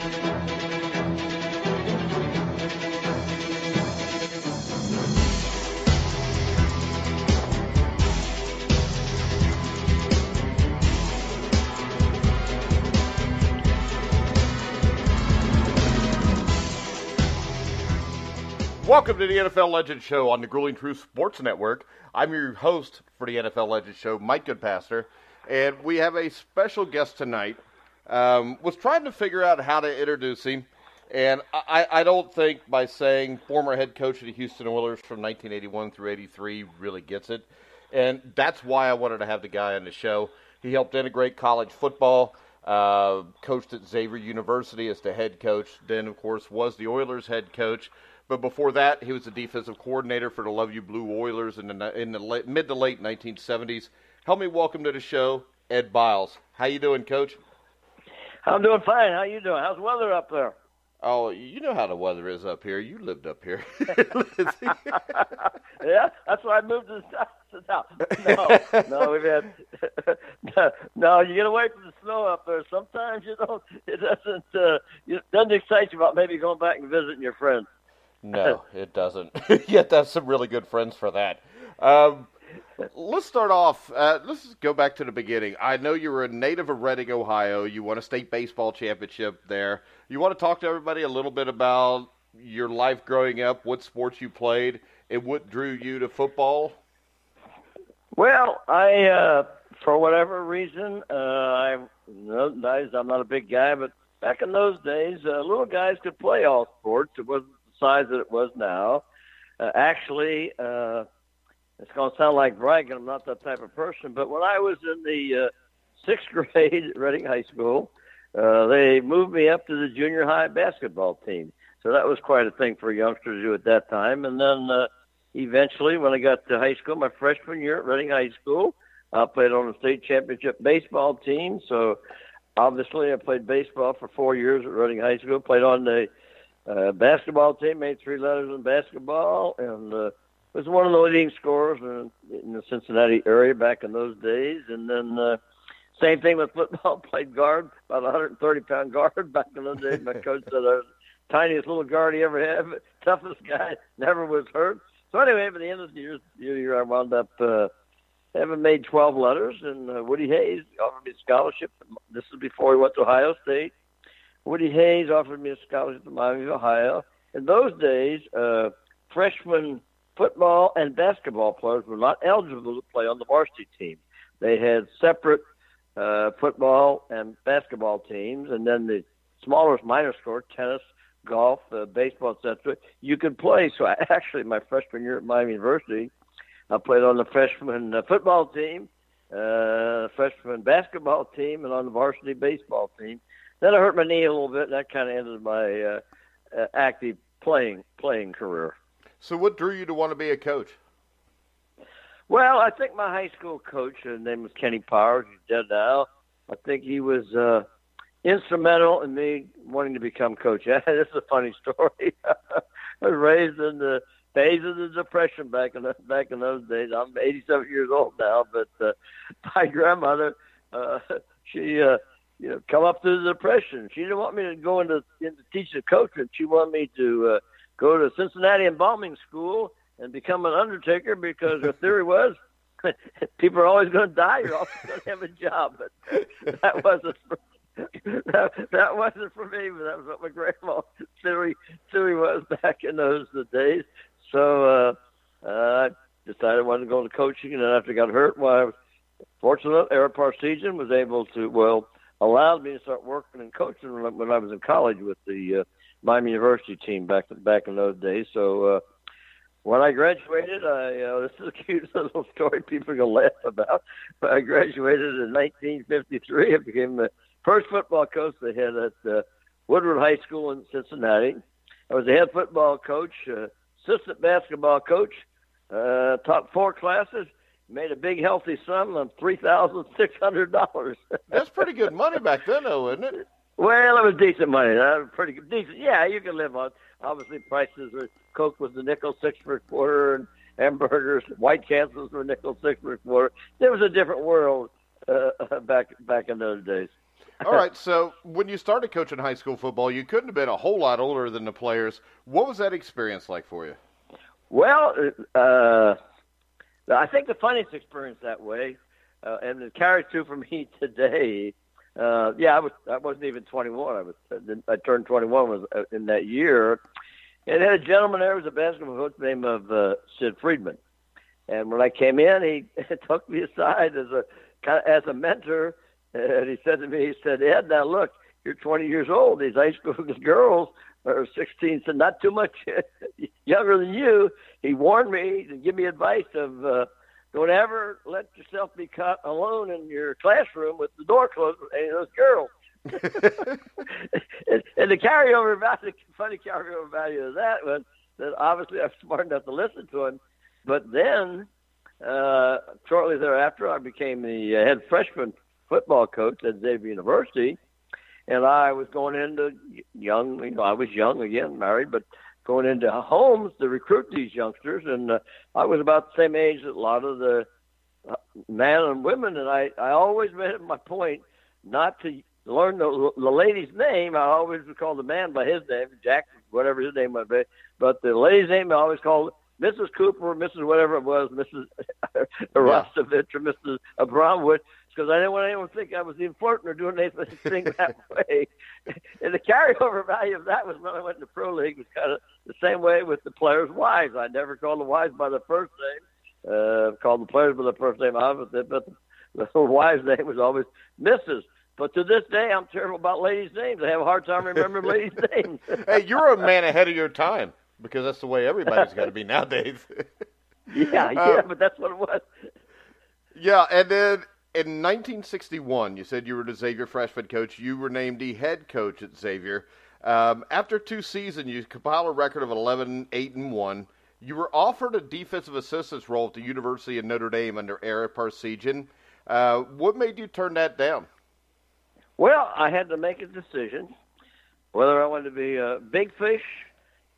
Welcome to the NFL Legend Show on the Grueling Truth Sports Network. I'm your host for the NFL Legend Show, Mike Goodpaster, and we have a special guest tonight. Um, was trying to figure out how to introduce him, and I, I don't think by saying former head coach of the Houston Oilers from 1981 through 83 really gets it, and that's why I wanted to have the guy on the show. He helped integrate college football. Uh, coached at Xavier University as the head coach. Then, of course, was the Oilers head coach but before that, he was the defensive coordinator for the Love You Blue Oilers in the in the late, mid to late 1970s. Help me welcome to the show, Ed Biles. How you doing, Coach? I'm doing fine. How you doing? How's the weather up there? Oh, you know how the weather is up here. You lived up here. yeah, that's why I moved to the south. No, no, we've had no, no. You get away from the snow up there. Sometimes you don't. It doesn't. Uh, it doesn't excite you about maybe going back and visiting your friends. No, it doesn't. Yet have some really good friends for that. Um, let's start off. Uh, let's go back to the beginning. I know you were a native of Reading, Ohio. You won a state baseball championship there. You want to talk to everybody a little bit about your life growing up, what sports you played, and what drew you to football? Well, I, uh, for whatever reason, uh, I, I'm not a big guy, but back in those days, uh, little guys could play all sports. It wasn't the size that it was now. Uh, actually, uh, it's going to sound like bragging. I'm not that type of person, but when I was in the uh, sixth grade at Reading High School, uh, they moved me up to the junior high basketball team. So that was quite a thing for a youngster to do at that time. And then uh, eventually, when I got to high school, my freshman year at Reading High School, I played on the state championship baseball team. So obviously, I played baseball for four years at Reading High School. Played on the uh, basketball team made three letters in basketball and uh, was one of the leading scorers in, in the Cincinnati area back in those days. And then uh, same thing with football. Played guard, about 130 pound guard back in those days. My coach said I was the tiniest little guard he ever had, but toughest guy, never was hurt. So anyway, by the end of the year, year I wound up uh, having made 12 letters, and uh, Woody Hayes offered me a scholarship. This is before he went to Ohio State Woody Hayes offered me a scholarship to Miami Ohio. In those days, uh, freshman football and basketball players were not eligible to play on the varsity team. They had separate uh, football and basketball teams, and then the smaller minor sport, tennis, golf, uh, baseball, etc. You could play. So I, actually, my freshman year at Miami University, I played on the freshman uh, football team, uh, freshman basketball team, and on the varsity baseball team. Then I hurt my knee a little bit, and that kind of ended my uh, uh, active playing playing career. So, what drew you to want to be a coach? Well, I think my high school coach, his name was Kenny Powers, he's dead now. I think he was uh, instrumental in me wanting to become coach. this is a funny story. I was raised in the days of the depression back in the, back in those days. I'm 87 years old now, but uh, my grandmother, uh, she uh, you know, come up through the depression. She didn't want me to go into into teaching coaching. She wanted me to uh, go to Cincinnati embalming school and become an undertaker because her theory was people are always going to die. You're always going to have a job. But that wasn't for, that, that wasn't for me. But that was what my grandma theory theory was back in those days. So uh, uh, I decided I wanted to go into coaching, and then after I got hurt, well, I was fortunate. Ara Parseghian was able to well allowed me to start working and coaching when I was in college with the uh, Miami University team back back in those days. So uh, when I graduated, I uh, this is a cute little story people are gonna laugh about. But I graduated in 1953. I became the first football coach they had at uh, Woodward High School in Cincinnati. I was the head football coach, uh, assistant basketball coach, uh, taught four classes, made a big healthy sum of three thousand six hundred dollars. That's pretty good money back then, though, isn't it? Well, it was decent money. That was pretty good, decent. Yeah, you can live on. Obviously, prices were Coke was a nickel six for a quarter, and hamburgers, White Castles were a nickel six for a quarter. There was a different world uh, back back in those days. All right. So when you started coaching high school football, you couldn't have been a whole lot older than the players. What was that experience like for you? Well, uh, I think the funniest experience that way, uh, and it carries through for me today. Uh, yeah, I was I wasn't even 21. I was I turned 21 was uh, in that year, and had a gentleman there was a basketball coach named of uh, Sid Friedman, and when I came in, he took me aside as a kind of as a mentor, and he said to me, he said, Ed, now look, you're 20 years old. These high school girls are 16, so not too much younger than you. He warned me to give me advice of uh, don't ever let yourself be caught alone in your classroom with the door closed with any of those girls. and, and the carryover value, funny carryover value of that was that obviously I'm smart enough to listen to him. But then, uh, shortly thereafter, I became the uh, head freshman football coach at Xavier University, and I was going into young. You know, I was young again, married, but going into homes to recruit these youngsters, and uh, I was about the same age that a lot of the uh, men and women, and I I always made it my point not to learn the, the lady's name. I always would call the man by his name, Jack, whatever his name might be. But the lady's name I always called Mrs. Cooper, Mrs. whatever it was, Mrs. Rostovich or Mrs. Abramowitz, because I didn't want anyone to think I was even flirting or doing anything that way. and the carryover value of that was when I went to pro league was kind of the same way with the players' wives. I never called the wives by the first name, uh, called the players by the first name, obviously, but the, the wives' name was always Mrs. But to this day, I'm terrible about ladies' names. I have a hard time remembering ladies' names. hey, you're a man ahead of your time because that's the way everybody's got to be nowadays. yeah, yeah, uh, but that's what it was. Yeah, and then in 1961, you said you were the Xavier freshman coach. You were named the head coach at Xavier. Um, after two seasons, you compiled a record of 11, 8, and 1. You were offered a defensive assistant's role at the University of Notre Dame under Ara Parseghian. Uh, what made you turn that down? Well, I had to make a decision whether I wanted to be a big fish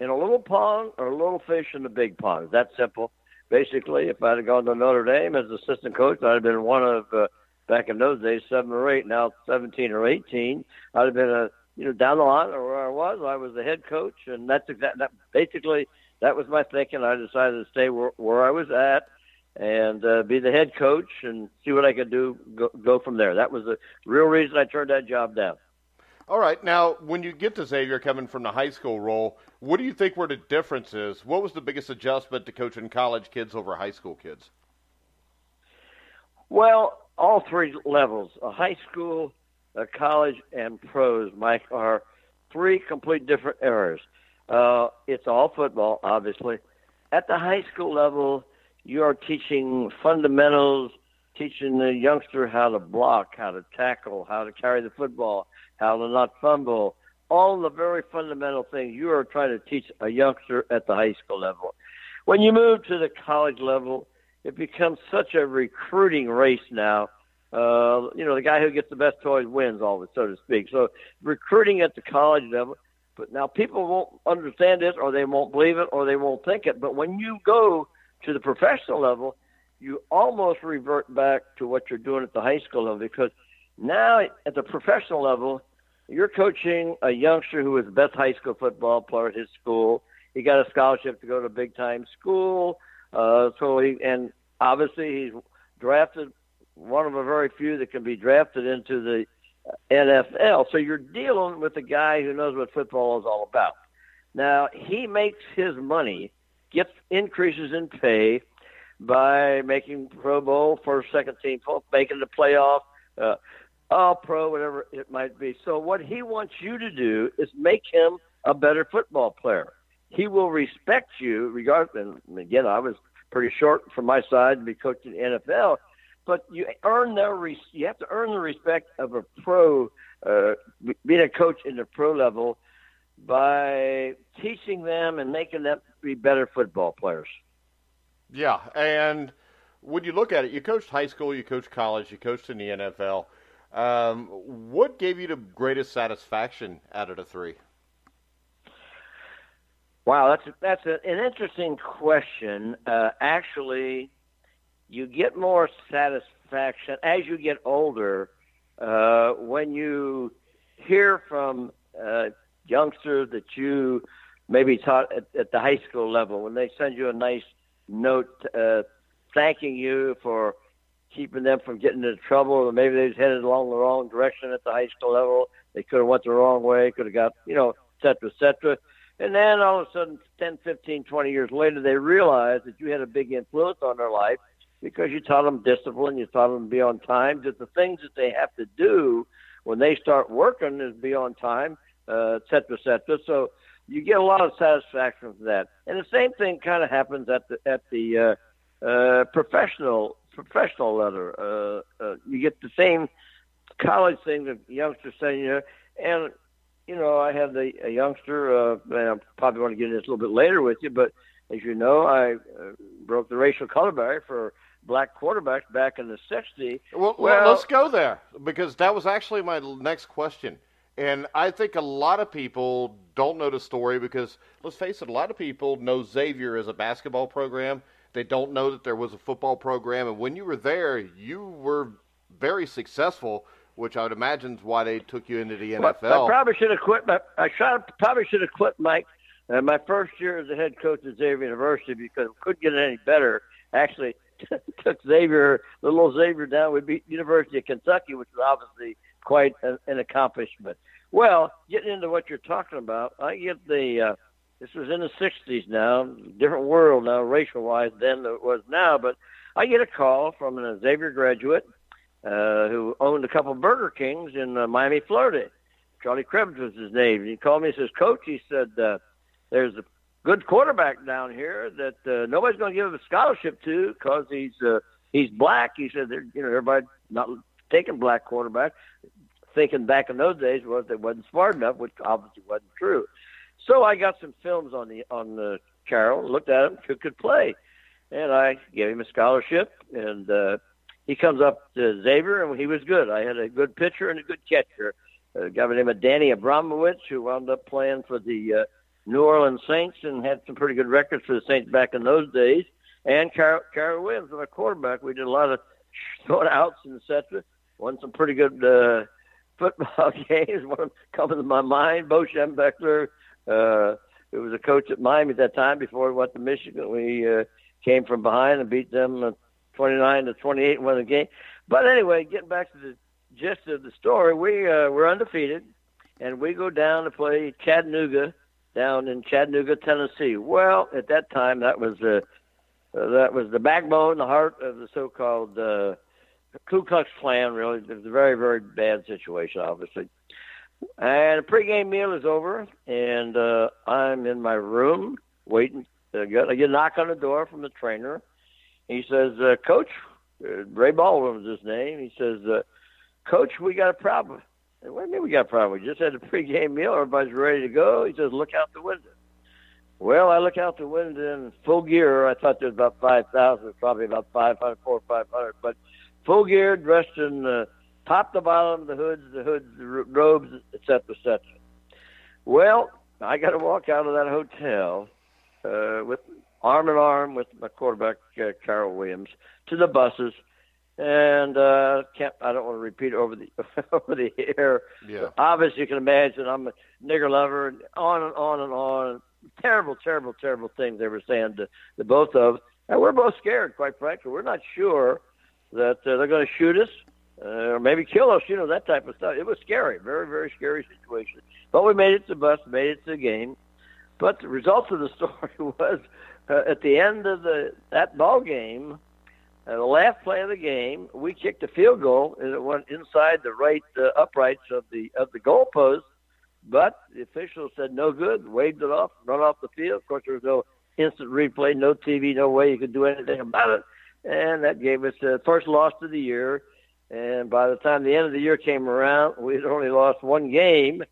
in a little pond or a little fish in a big pond. It's that simple. Basically, if I'd have gone to Notre Dame as assistant coach, I'd have been one of uh, back in those days seven or eight. Now seventeen or eighteen, I'd have been a you know down the line or where I was. I was the head coach, and that's exactly that. Basically, that was my thinking. I decided to stay where, where I was at and uh, be the head coach and see what I could do, go, go from there. That was the real reason I turned that job down. All right. Now, when you get to Xavier coming from the high school role, what do you think were the differences? What was the biggest adjustment to coaching college kids over high school kids? Well, all three levels, a high school, a college, and pros, Mike, are three complete different eras. Uh, it's all football, obviously. At the high school level, you are teaching fundamentals, teaching the youngster how to block, how to tackle, how to carry the football, how to not fumble, all the very fundamental things you are trying to teach a youngster at the high school level. When you move to the college level, it becomes such a recruiting race now. Uh, you know, the guy who gets the best toys wins, all it, so to speak. So recruiting at the college level, but now people won't understand it, or they won't believe it, or they won't think it. But when you go to the professional level, you almost revert back to what you're doing at the high school level because now at the professional level, you're coaching a youngster who was the best high school football player at his school. He got a scholarship to go to a big time school. Uh, so he, and obviously he's drafted one of a very few that can be drafted into the NFL. So you're dealing with a guy who knows what football is all about. Now he makes his money gets increases in pay by making Pro Bowl, first, second team, making the playoff, uh, all pro, whatever it might be. So what he wants you to do is make him a better football player. He will respect you, regardless. And again, I was pretty short from my side to be coaching the NFL, but you earn their res- you have to earn the respect of a pro, uh, being a coach in the pro level by teaching them and making them be better football players. Yeah, and when you look at it, you coached high school, you coached college, you coached in the NFL. Um, what gave you the greatest satisfaction out of the three? Wow, that's a, that's a, an interesting question. Uh, actually, you get more satisfaction as you get older uh, when you hear from uh, youngsters that you maybe taught at, at the high school level, when they send you a nice note uh, thanking you for keeping them from getting into trouble, or maybe they was headed along the wrong direction at the high school level. They could have went the wrong way, could have got, you know, et cetera, et cetera. And then all of a sudden, 10, 15, 20 years later, they realize that you had a big influence on their life because you taught them discipline, you taught them to be on time, that the things that they have to do when they start working is be on time, uh, et cetera, et cetera. So you get a lot of satisfaction from that. And the same thing kind of happens at the at the uh, uh, professional professional level. Uh, uh, you get the same college thing that youngsters saying, you know, and you know, I have the a youngster. Uh, and I probably want to get into this a little bit later with you, but as you know, I uh, broke the racial color barrier for black quarterbacks back in the '60s. Well, well, let's go there because that was actually my next question. And I think a lot of people don't know the story because, let's face it, a lot of people know Xavier as a basketball program. They don't know that there was a football program. And when you were there, you were very successful, which I would imagine is why they took you into the NFL. Well, I probably should have quit. My, I probably should have quit, Mike, uh, my first year as a head coach at Xavier University because it couldn't get any better. Actually, took Xavier, little old Xavier down. We beat University of Kentucky, which was obviously – quite a, an accomplishment. Well, getting into what you're talking about, I get the. Uh, this was in the '60s now, different world now, racial-wise than it was now. But I get a call from an Xavier graduate uh, who owned a couple Burger Kings in uh, Miami, Florida. Charlie Krebs was his name. He called me and says, "Coach," he said, uh, "There's a good quarterback down here that uh, nobody's going to give him a scholarship to because he's uh, he's black." He said, "You know, everybody not taking black quarterback, thinking back in those days was they wasn't smart enough, which obviously wasn't true. So I got some films on the on the Carroll, looked at him, could could play, and I gave him a scholarship, and uh, he comes up to Xavier, and he was good. I had a good pitcher and a good catcher. A guy by the name of Danny Abramowitz, who wound up playing for the uh, New Orleans Saints and had some pretty good records for the Saints back in those days. And Carroll, Carroll Williams, my quarterback, we did a lot of short outs and et cetera won some pretty good uh, football games. One comes to my mind, Bo Schembechler, uh, who was a coach at Miami at that time before we went to Michigan. We uh, came from behind and beat them uh, 29 to 28 and won the game. But anyway, getting back to the gist of the story, we uh, we're undefeated, and we go down to play Chattanooga down in Chattanooga, Tennessee. Well, at that time, that was uh, uh, that was the backbone, the heart of the so-called uh, Ku Klux Klan, really. It was a very, very bad situation, obviously. And the pregame meal is over, and uh, I'm in my room waiting. To get, I get a knock on the door from the trainer. He says, uh, Coach, uh, Ray Baldwin was his name. He says, uh, Coach, we got a problem. Said, what do you mean we got a problem? We just had a pregame meal. Everybody's ready to go. He says, look out the window. Well, I look out the window in full gear. I thought there was about 5,000, probably about 500, 400, 500. But full gear, dressed in uh, top to bottom, the hoods, the hoods, the robes, etc., etc. Well, I got to walk out of that hotel uh, with arm in arm with my quarterback uh, Carroll Williams to the buses, and uh, can't I don't want to repeat over the over the air. Yeah. Obviously, you can imagine I'm a nigger lover, and on and on and on. Terrible, terrible, terrible things they were saying to the both of, us. and we're both scared. Quite frankly, we're not sure that uh, they're going to shoot us uh, or maybe kill us, you know, that type of stuff. It was scary, very, very scary situation. But we made it to the bus, made it to the game. But the result of the story was uh, at the end of the that ball game, uh, the last play of the game, we kicked a field goal and it went inside the right uh, uprights of the of the goalpost. But the officials said no good, waved it off, run off the field. Of course, there was no instant replay, no TV, no way you could do anything about it and that gave us the first loss of the year. And by the time the end of the year came around, we had only lost one game.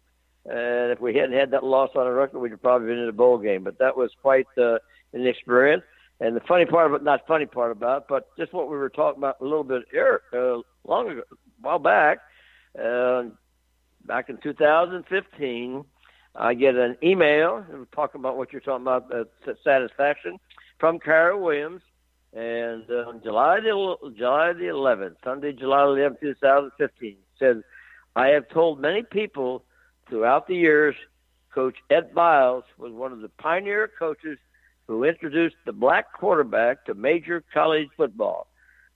And if we hadn't had that loss on our record, we'd have probably been in a bowl game. But that was quite uh, an experience. And the funny part about, not funny part about, but just what we were talking about a little bit here, uh, long ago, a while back, uh, back in 2015, I get an email talking about what you're talking about, uh, satisfaction, from Carroll Williams, and uh, on July the July the 11th, Sunday, July 11th, 2015, said, I have told many people throughout the years, Coach Ed Biles was one of the pioneer coaches who introduced the black quarterback to major college football.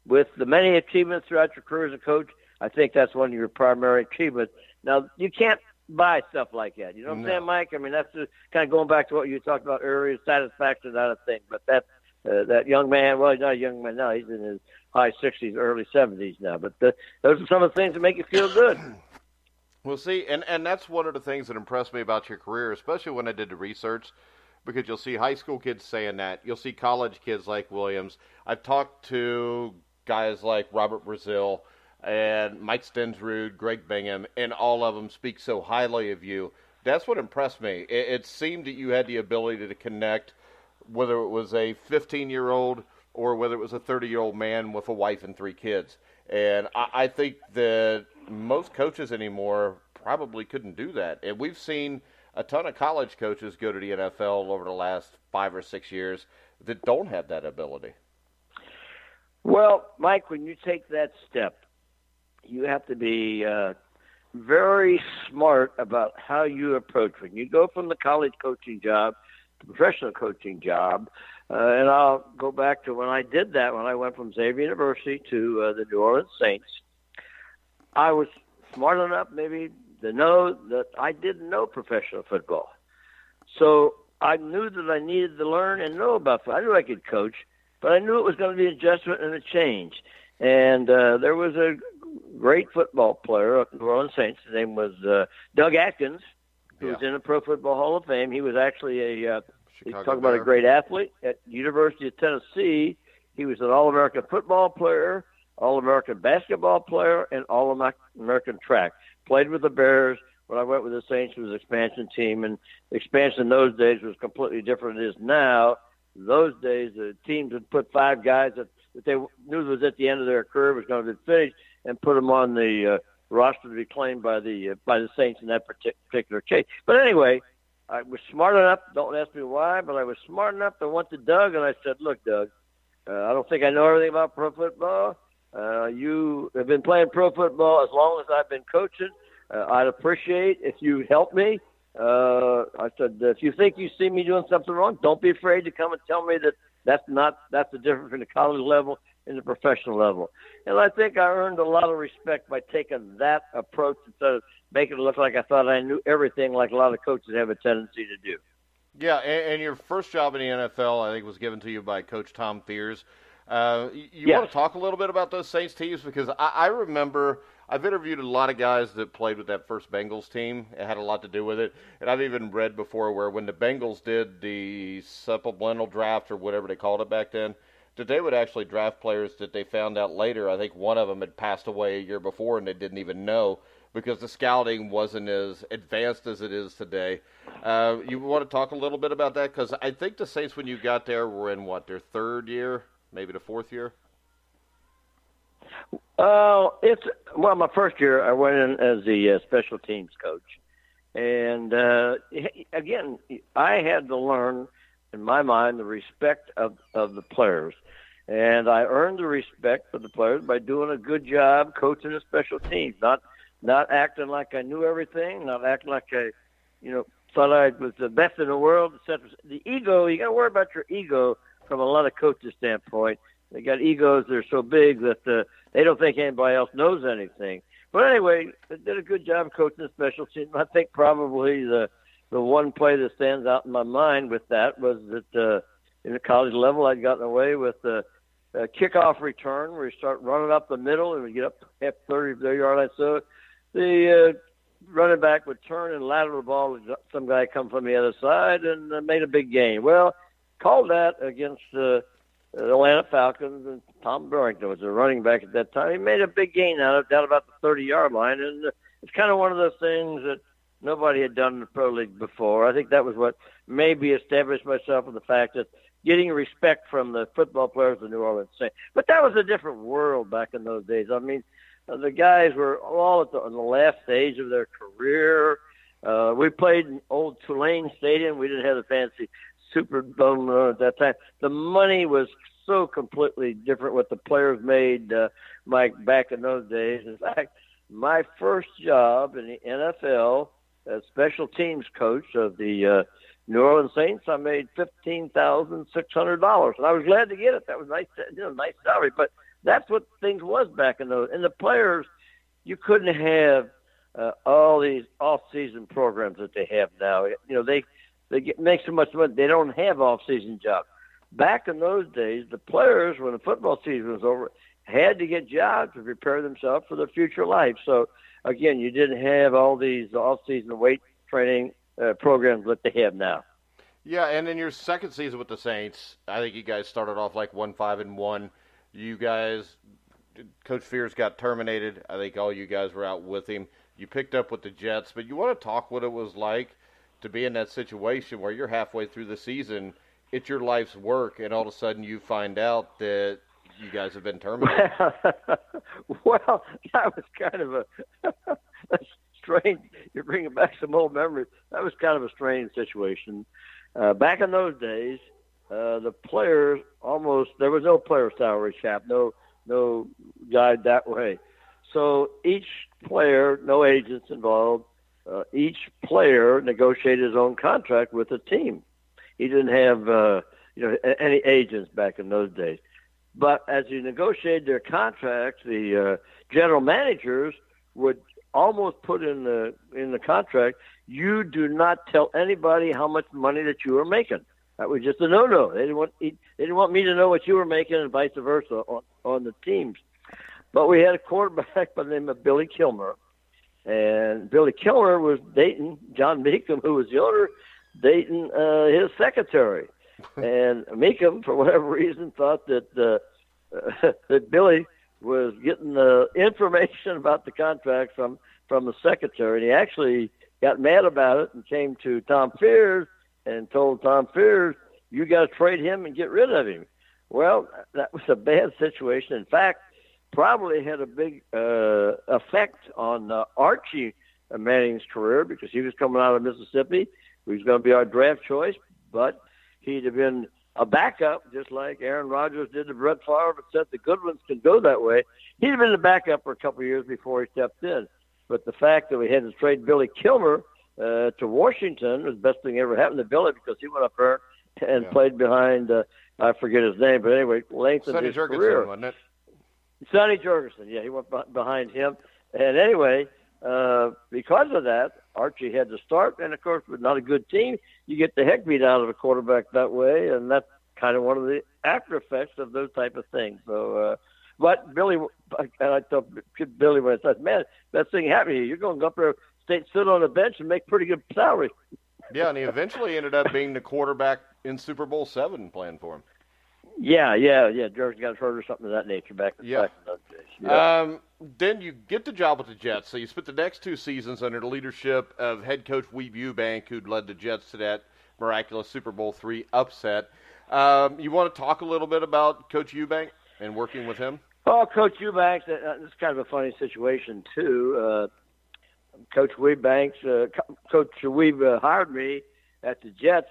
With the many achievements throughout your career as a coach, I think that's one of your primary achievements. Now, you can't buy stuff like that. You know what no. I'm saying, Mike? I mean, that's just kind of going back to what you talked about earlier, satisfaction, not a thing. But that uh, that young man, well, he's not a young man now. He's in his high 60s, early 70s now. But the, those are some of the things that make you feel good. Well, see, and, and that's one of the things that impressed me about your career, especially when I did the research, because you'll see high school kids saying that. You'll see college kids like Williams. I've talked to guys like Robert Brazile and Mike Stensrud, Greg Bingham, and all of them speak so highly of you. That's what impressed me. It, it seemed that you had the ability to connect, whether it was a 15 year old or whether it was a 30 year old man with a wife and three kids. And I, I think that most coaches anymore probably couldn't do that. And we've seen a ton of college coaches go to the NFL over the last five or six years that don't have that ability. Well, Mike, when you take that step, you have to be uh, very smart about how you approach when you go from the college coaching job professional coaching job. Uh, and I'll go back to when I did that when I went from Xavier University to uh, the New Orleans Saints. I was smart enough maybe to know that I didn't know professional football. So I knew that I needed to learn and know about football. I knew I could coach, but I knew it was going to be an adjustment and a change. And uh, there was a great football player at New Orleans Saints. His name was uh, Doug Atkins, who yeah. was in the Pro Football Hall of Fame. He was actually a uh, talk about a great athlete at University of Tennessee. He was an All-American football player. All-American basketball player and All-American track. Played with the Bears. When I went with the Saints, it was an expansion team, and expansion in those days was completely different than it is now. Those days, the teams would put five guys that, that they knew was at the end of their career was going to be finished, and put them on the uh, roster to be claimed by the uh, by the Saints in that particular case. But anyway, I was smart enough. Don't ask me why, but I was smart enough to went to Doug and I said, "Look, Doug, uh, I don't think I know everything about pro football, uh, you have been playing pro football as long as I've been coaching. Uh, I'd appreciate if you help me. Uh, I said, if you think you see me doing something wrong, don't be afraid to come and tell me that that's not that's the difference between the college level and the professional level. And I think I earned a lot of respect by taking that approach instead of making it look like I thought I knew everything, like a lot of coaches have a tendency to do. Yeah, and, and your first job in the NFL, I think, was given to you by Coach Tom Fears. Uh, you yes. want to talk a little bit about those Saints teams because I, I remember I've interviewed a lot of guys that played with that first Bengals team. It had a lot to do with it, and I've even read before where when the Bengals did the supplemental draft or whatever they called it back then, that they would actually draft players that they found out later. I think one of them had passed away a year before and they didn't even know because the scouting wasn't as advanced as it is today. Uh, you want to talk a little bit about that because I think the Saints when you got there were in what their third year maybe the fourth year? Uh, it's well, my first year I went in as the uh, special teams coach, and uh, again, I had to learn, in my mind, the respect of of the players, and I earned the respect for the players by doing a good job coaching the special teams, not not acting like I knew everything, not acting like I, you know, thought I was the best in the world, etc. The ego, you got to worry about your ego from a lot of coaches' standpoint. They got egos that are so big that uh, they don't think anybody else knows anything. But anyway, they did a good job coaching the special team. I think probably the the one play that stands out in my mind with that was that uh, in the college level I'd gotten away with the uh, kickoff return where you start running up the middle and we get up half 30 yard line. So the uh, running back would turn and lateral the ball. Some guy come from the other side and uh, made a big gain. Well, called that against uh, the Atlanta Falcons, and Tom Burlington was a running back at that time. He made a big gain out of down about the 30 yard line, and it's kind of one of those things that nobody had done in the pro league before. I think that was what maybe established myself in the fact that getting respect from the football players of New Orleans Saints. But that was a different world back in those days. I mean, uh, the guys were all at the, on the last stage of their career. Uh, we played in old Tulane Stadium. We didn't have the fancy Superdome at that time. The money was so completely different what the players made, uh, Mike, back in those days. In fact, my first job in the NFL as special teams coach of the uh, New Orleans Saints, I made fifteen thousand six hundred dollars, and I was glad to get it. That was nice, you know, nice salary. But that's what things was back in those. And the players, you couldn't have uh, all these off-season programs that they have now. You know, they they get, make so much money. They don't have off-season jobs. Back in those days, the players, when the football season was over, had to get jobs to prepare themselves for their future life. So again, you didn't have all these off-season weight training uh, programs that they have now. Yeah, and in your second season with the Saints, I think you guys started off like one five and one. You guys, Coach Fears got terminated. I think all you guys were out with him. You picked up with the Jets, but you want to talk what it was like to be in that situation where you're halfway through the season, it's your life's work, and all of a sudden you find out that you guys have been terminated. well, that was kind of a, strange. You're bringing back some old memories. That was kind of a strange situation. Uh, back in those days, uh, the players almost there was no player salary cap, no no guide that way. So each player, no agents involved, uh, each player negotiated his own contract with the team. He didn't have uh, you know any agents back in those days. But as you negotiated their contracts, the uh, general managers would almost put in the in the contract, you do not tell anybody how much money that you are making. That was just a no-no. They didn't want they didn't want me to know what you were making, and vice versa on on the teams. But we had a quarterback by the name of Billy Kilmer, and Billy Kilmer was dating John Mecom, who was the owner, dating uh, his secretary. and Mecom, for whatever reason, thought that uh, uh, that Billy was getting the information about the contract from from the secretary, and he actually got mad about it and came to Tom Fears and told Tom Fears, "You got to trade him and get rid of him." Well, that was a bad situation. In fact, probably had a big uh, effect on uh, Archie Manning's career because he was coming out of Mississippi. He was going to be our draft choice, but he'd have been a backup, just like Aaron Rodgers did to Brett Favre, but said the good ones can go that way. He'd have been the backup for a couple of years before he stepped in. But the fact that we had to trade Billy Kilmer uh, to Washington was the best thing ever happened to Billy because he went up there and yeah. played behind, uh, I forget his name, but anyway, lengthened Sonny his Jurgensen, career. Wasn't it? Sonny Jurgensen, yeah, he went behind him. And anyway, uh, because of that, Archie had to start, and of course, with not a good team, you get the heck beat out of a quarterback that way, and that's kind of one of the after effects of those type of things. So, uh, but Billy, and I told Billy when I said, "Man, that thing happened to you. You're going to go up there, stay, sit on the bench, and make pretty good salary." yeah, and he eventually ended up being the quarterback in Super Bowl seven, playing for him. Yeah, yeah, yeah. George got hurt or something of that nature back, yeah. back in those days. Yeah. Um, then you get the job with the Jets. So you spent the next two seasons under the leadership of head coach Weeb Ewbank, who'd led the Jets to that miraculous Super Bowl three upset. Um, you want to talk a little bit about Coach Ewbank and working with him? Oh, Coach Ewbank, uh, this is kind of a funny situation too. Uh, Coach Weebanks, uh, Coach Weeb uh, hired me at the Jets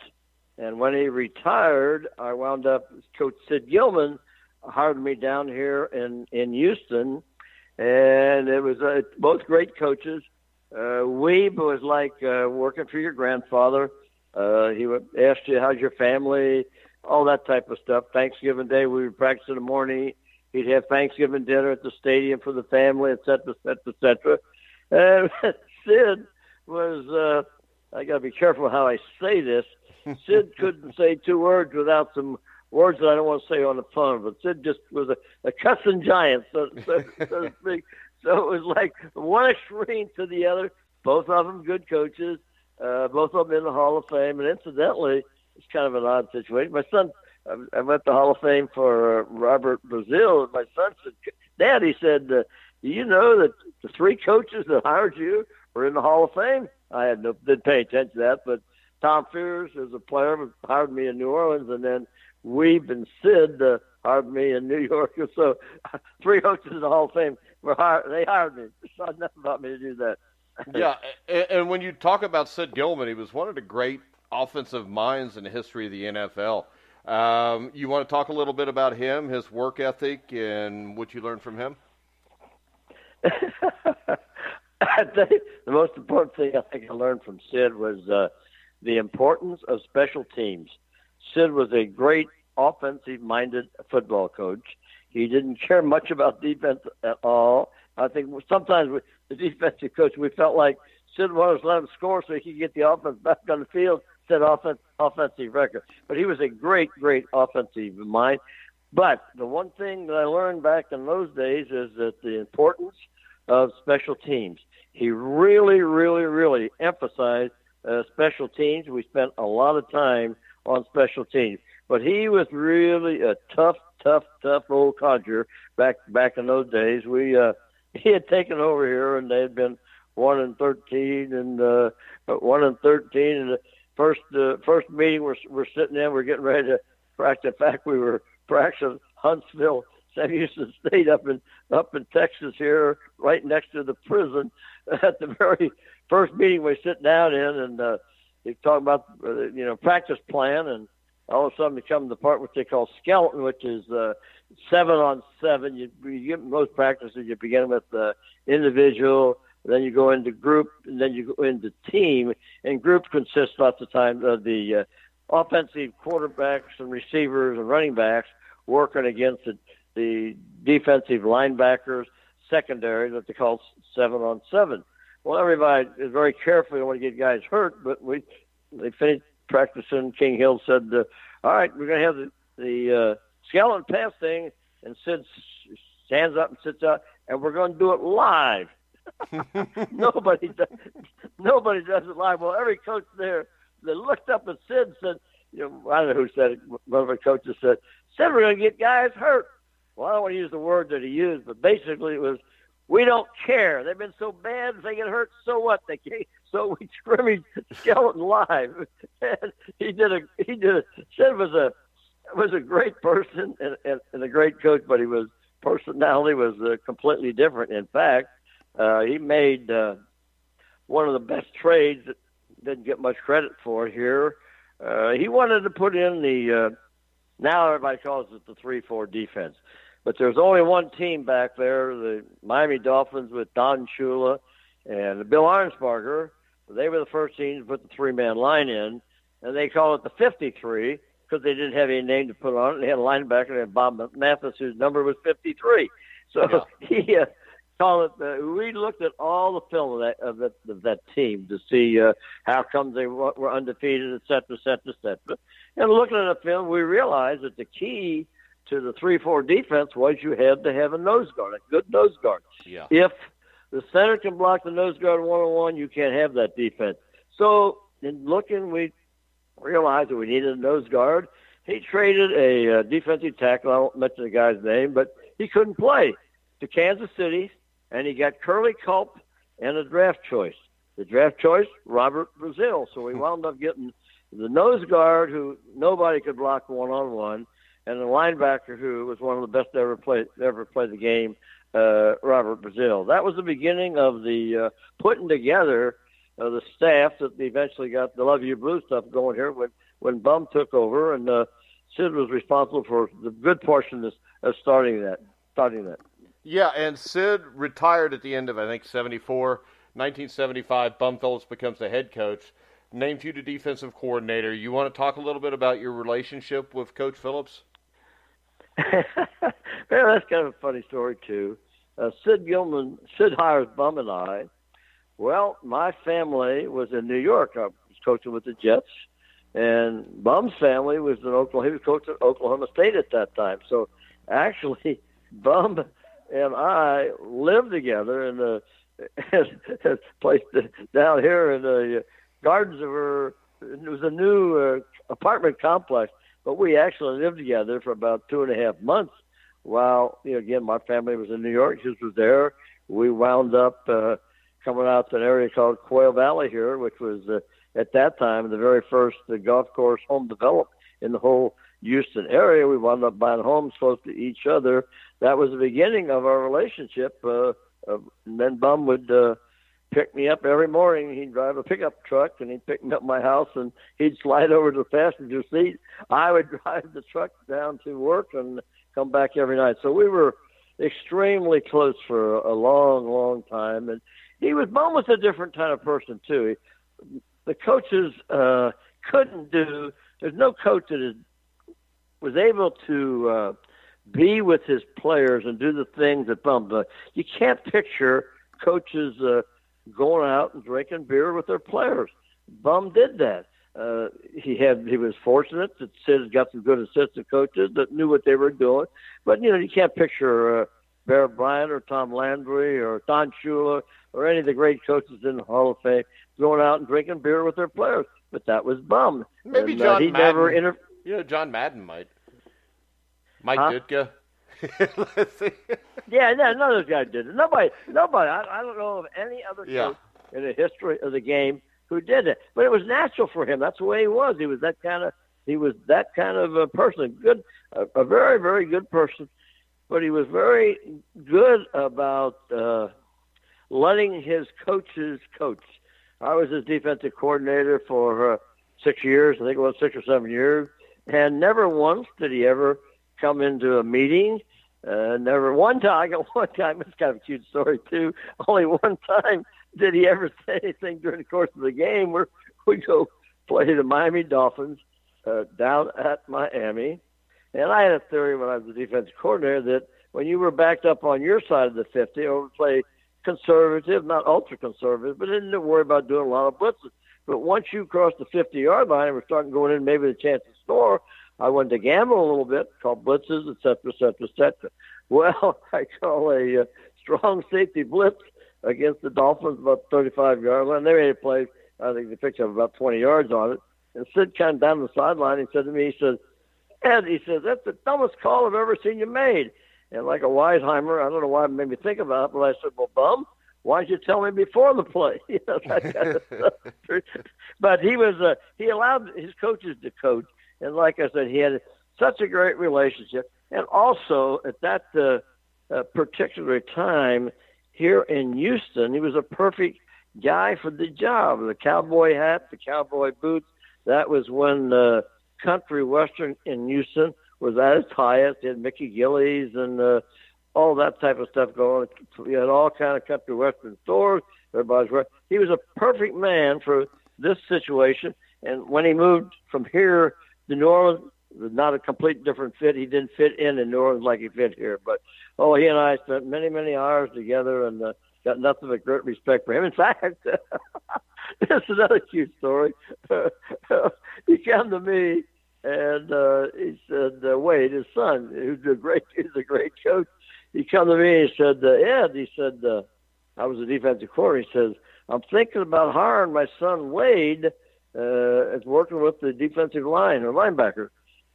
and when he retired, I wound up Coach Sid Gillman hired me down here in in Houston, and it was uh, both great coaches. Uh, Weeb was like uh, working for your grandfather. Uh, he would ask you how's your family, all that type of stuff. Thanksgiving Day we would practice in the morning. He'd have Thanksgiving dinner at the stadium for the family, et cetera, et cetera, et cetera. And Sid was, uh, I got to be careful how I say this. Sid couldn't say two words without some words that I don't want to say on the phone, but Sid just was a, a cussing giant, so, so, so to speak. So it was like one extreme to the other. Both of them good coaches, uh, both of them in the Hall of Fame, and incidentally, it's kind of an odd situation. My son, I went to the Hall of Fame for uh, Robert Brazile. and my son said, "Dad," he said, uh, "Do you know that the three coaches that hired you were in the Hall of Fame?" I had no didn't pay attention to that, but Tom Fears is a player who hired me in New Orleans, and then Weeb and Sid uh, hired me in New York. So three coaches in the Hall of Fame were hired. They hired me. It's not enough about me to do that. yeah, and, and when you talk about Sid Gillman, he was one of the great offensive minds in the history of the NFL. Um, you want to talk a little bit about him, his work ethic, and what you learned from him? I think the most important thing I think I learned from Sid was uh, the importance of special teams. Sid was a great offensive-minded football coach. He didn't care much about defense at all. I think sometimes with the defensive coach, we felt like Sid wanted to let him score so he could get the offense back on the field, set offense, offensive record. But he was a great, great offensive mind. But the one thing that I learned back in those days is that the importance of special teams. He really, really, really emphasized uh, special teams. We spent a lot of time on special teams. But he was really a tough, tough, tough old codger back back in those days. We uh, he had taken over here, and they had been one and thirteen, and uh, one and thirteen. And the first uh, first meeting, we're we're sitting in, we're getting ready to practice. In fact, we were practicing Huntsville, Sam Houston State up in up in Texas here, right next to the prison. At the very first meeting, we sit down in, and uh, they talk about uh, you know practice plan, and all of a sudden we come to the part which they call skeleton, which is uh, seven on seven. You, you get most practices. You begin with the individual, then you go into group, and then you go into team. And group consists lots of times of the uh, offensive quarterbacks and receivers and running backs working against the, the defensive linebackers, secondary that they call seven on seven. Well, everybody is very careful. Don't want to get guys hurt, but we they finished practicing. King Hill said, uh, "All right, we're going to have the the uh, skeleton pass thing," and Sid stands up and sits out, and we're going to do it live. nobody does, nobody does it live. Well, every coach there they looked up at Sid and said, "You know, I don't know who said it. One of our coaches said, "Sid, we're going to get guys hurt." Well, I don't want to use the word that he used, but basically it was, "We don't care. They've been so bad. If they get hurt, so what? They can't." So we scrimmaged skeleton live, and he did a he did a Sid was a was a great person and, and, and a great coach, but he was personality was uh, completely different. In fact, uh, he made uh, one of the best trades that didn't get much credit for here. Uh, he wanted to put in the uh, now everybody calls it the three four defense, but there's only one team back there, the Miami Dolphins with Don Shula and Bill Arnsparger. They were the first team to put the three man line in, and they call it the 53 because they didn't have any name to put on it. They had a linebacker named Bob Matheson whose number was 53. So yeah. he uh, call it. Uh, we looked at all the film of that of that, of that team to see uh, how come they were undefeated, et cetera, et cetera, et cetera. And looking at the film, we realized that the key to the three-four defense was you had to have a nose guard, a good nose guard. Yeah. If the center can block the nose guard one-on-one, you can't have that defense. So in looking, we realized that we needed a nose guard. He traded a uh, defensive tackle. I won't mention the guy's name, but he couldn't play to Kansas City and he got Curly Culp and a draft choice. The draft choice, Robert Brazile. So we wound up getting the nose guard who nobody could block one on one, and the linebacker who was one of the best ever play ever play the game, uh, Robert Brazile. That was the beginning of the uh, putting together uh, the staff that eventually got the Love You Blue stuff going here when when Bum took over, and uh, Sid was responsible for the good portion of, of starting that starting that. Yeah, and Sid retired at the end of I think '74, 1975. Bum Phillips becomes the head coach, named you to defensive coordinator. You want to talk a little bit about your relationship with Coach Phillips? well, that's kind of a funny story too. Uh, Sid Gillman, Sid hires Bum and I. Well, my family was in New York. I was coaching with the Jets, and Bum's family was in Oklahoma. He was coaching Oklahoma State at that time. So actually, Bum and I lived together in the place down here in the gardens of her. It was a new uh, apartment complex, but we actually lived together for about two and a half months. While you know, again, my family was in New York, his was there. We wound up uh, coming out to an area called Quail Valley here, which was uh, at that time the very first uh, golf course home developed in the whole Houston area. We wound up buying homes close to each other. That was the beginning of our relationship. Uh, uh, and then Bum would uh, pick me up every morning. He'd drive a pickup truck and he'd pick me up my house and he'd slide over to the passenger seat. I would drive the truck down to work and come back every night. So we were extremely close for a long, long time. And he was was a different kind of person too. He, the coaches uh, couldn't do. There's no coach that is was able to uh, be with his players and do the things that Bum. You can't picture coaches uh, going out and drinking beer with their players. Bum did that. Uh, he had he was fortunate that Sid got some good assistant coaches that knew what they were doing. But you know you can't picture uh, Bear Bryant or Tom Landry or Don Shula or any of the great coaches in the Hall of Fame going out and drinking beer with their players. But that was Bum. Maybe and, John uh, he Madden. never inter- know, John Madden might. Mike Huh? Ditka. Let's see. Yeah, no, none of those guys did it. Nobody, nobody. I, I don't know of any other Yeah. coach in the history of the game who did it. But it was natural for him. That's the way he was. He was that kind of. He was that kind of a person. Good, a, a very, very good person. But he was very good about uh, letting his coaches coach. I was his defensive coordinator for uh, six years. I think it was six or seven years, and never once did he ever come into a meeting. Uh, never one time. One time. It's kind of a cute story too. Only one time did he ever say anything during the course of the game. Where we go play the Miami Dolphins uh, down at Miami, and I had a theory when I was the defensive coordinator that when you were backed up on your side of the 50, or play conservative, not ultra conservative, but didn't worry about doing a lot of blitzes. But once you crossed the 50 yard line and were starting going in maybe the chance to score, I wanted to gamble a little bit, call blitzes, et cetera, et cetera, et cetera. Well, I call a uh, strong safety blitz against the Dolphins about 35 yard line. They made a play, I think they picked up about 20 yards on it. And Sid kind of down the sideline, he said to me, he said, Ed, he says, that's the dumbest call I've ever seen you made. And like a Weisheimer, I don't know why it made me think about it, but I said, well, bum, why didn't you tell me before the play? You know, that kind of stuff. But he was, uh, he allowed his coaches to coach. And like I said, he had such a great relationship. And also at that uh, uh, particular time here in Houston, he was a perfect guy for the job. The cowboy hat, the cowboy boots. That was when uh, country western in Houston was at its highest. They had Mickey Gilley's and uh, all that type of stuff going. You had all kind of country western stores. Everybody's right. He was a perfect man for this situation. And when he moved from here to New Orleans, was not a complete different fit. He didn't fit in in New Orleans like he fit here. But oh, he and I spent many many hours together and uh, got nothing but great respect for him. In fact, this is another cute story. he came to me and uh, he said, uh, Wade, his son, who's a great, he's a great coach. He come to me and he said, uh, Ed, he said, uh, I was a defensive coordinator. He says, I'm thinking about hiring my son Wade uh, as working with the defensive line or linebacker.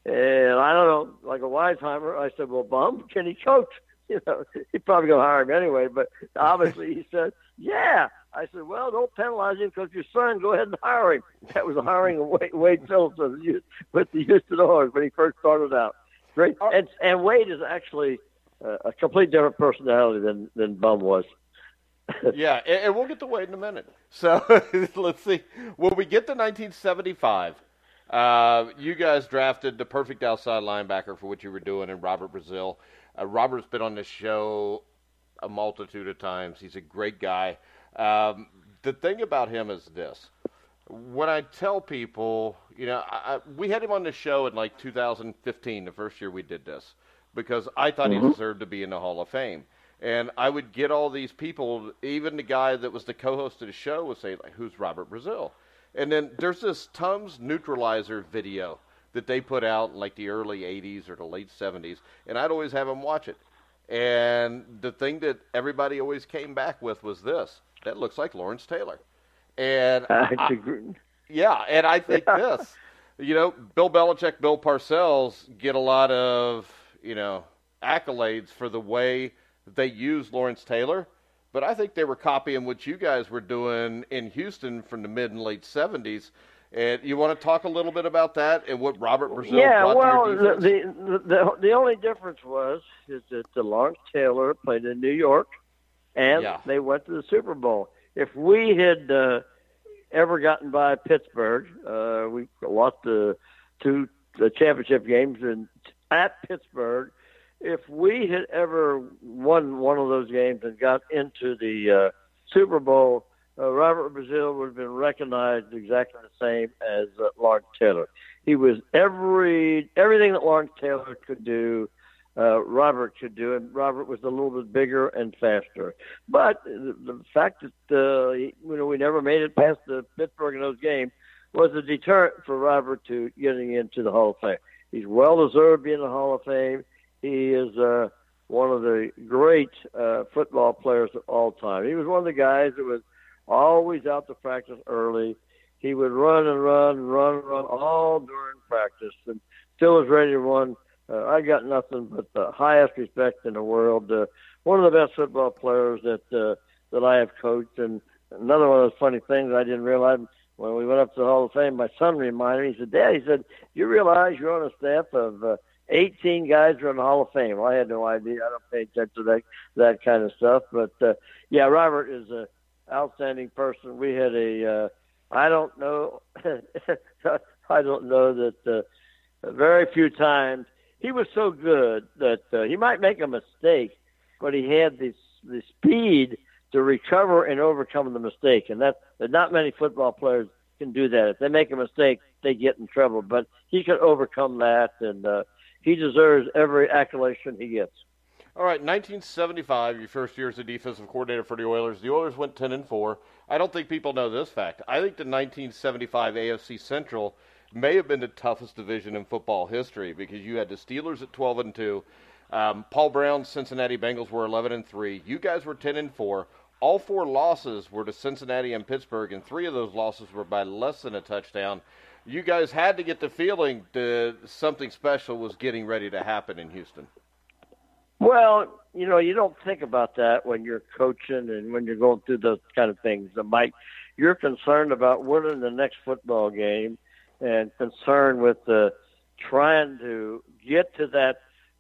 And I don't know, like a Weisheimer, I said, well, bum, can he coach? You know, he's probably going to hire him anyway. But obviously, he said, yeah. I said, well, don't penalize him because your son, go ahead and hire him. That was the hiring of Wade, Wade Phillips with the- with the Houston Oilers when he first started out. Great. And, and Wade is actually uh, a complete different personality than, than Bum was. Yeah, and, and we'll get to Wade in a minute. So let's see. When we get to 1975, uh, you guys drafted the perfect outside linebacker for what you were doing in Robert Brazile. Uh, Robert's been on this show a multitude of times. He's a great guy. Um, the thing about him is this. When I tell people, you know, I, I, we had him on the show in like 2015, the first year we did this, because I thought he deserved to be in the Hall of Fame. And I would get all these people, even the guy that was the co-host of the show would say, like, "Who's Robert Brazile?" And then there's this Tums neutralizer video that they put out in like the early '80s or the late '70s, and I'd always have them watch it. And the thing that everybody always came back with was this: that looks like Lawrence Taylor. And I yeah, and I think this, you know, Bill Belichick, Bill Parcells get a lot of, you know, accolades for the way they used Lawrence Taylor, but I think they were copying what you guys were doing in Houston from the mid and late 70s. And you want to talk a little bit about that and what Robert Brazile yeah, well, the, the the the only difference was is that the Lawrence Taylor played in New York, and Yeah. they went to the Super Bowl. If we had uh, ever gotten by Pittsburgh, uh, we lost the two the championship games in at Pittsburgh. If we had ever won one of those games and got into the uh, Super Bowl, uh, Robert Brazile would have been recognized exactly the same as uh, Lawrence Taylor. He was every everything that Lawrence Taylor could do. Uh, Robert could do, and Robert was a little bit bigger and faster. But the, the fact that uh, you know we never made it past the Pittsburgh in those games was a deterrent for Robert to getting into the Hall of Fame. He's well deserved being in the Hall of Fame. He is uh, one of the great uh, football players of all time. He was one of the guys that was always out to practice early. He would run and run and run and run all during practice and still was ready to run. Uh, I got nothing but the highest respect in the world. Uh, one of the best football players that uh, that I have coached. And another one of those funny things I didn't realize when we went up to the Hall of Fame, my son reminded me. He said, "Dad," he said, "you realize you're on a staff of uh, 18 guys are in the Hall of Fame." Well, I had no idea. I don't pay attention to that that kind of stuff. But uh, yeah, Robert is a outstanding person. We had a uh, I don't know I don't know that uh, very few times he was so good that uh, he might make a mistake, but he had the the speed to recover and overcome the mistake, and that, that not many football players can do that. If they make a mistake, they get in trouble. But he could overcome that, and uh, he deserves every accolation he gets. All right, 1975, your first year as a defensive coordinator for the Oilers. The Oilers went 10 and 4. I don't think people know this fact. I think the 1975 AFC Central may have been the toughest division in football history because you had the Steelers at 12 and 2. Um, Paul Brown's Cincinnati Bengals were 11 and 3. You guys were 10 and 4. All four losses were to Cincinnati and Pittsburgh, and three of those losses were by less than a touchdown. You guys had to get the feeling that something special was getting ready to happen in Houston. Well, you know, you don't think about that when you're coaching and when you're going through those kind of things. Mike, you're concerned about winning the next football game and concerned with uh, trying to get to that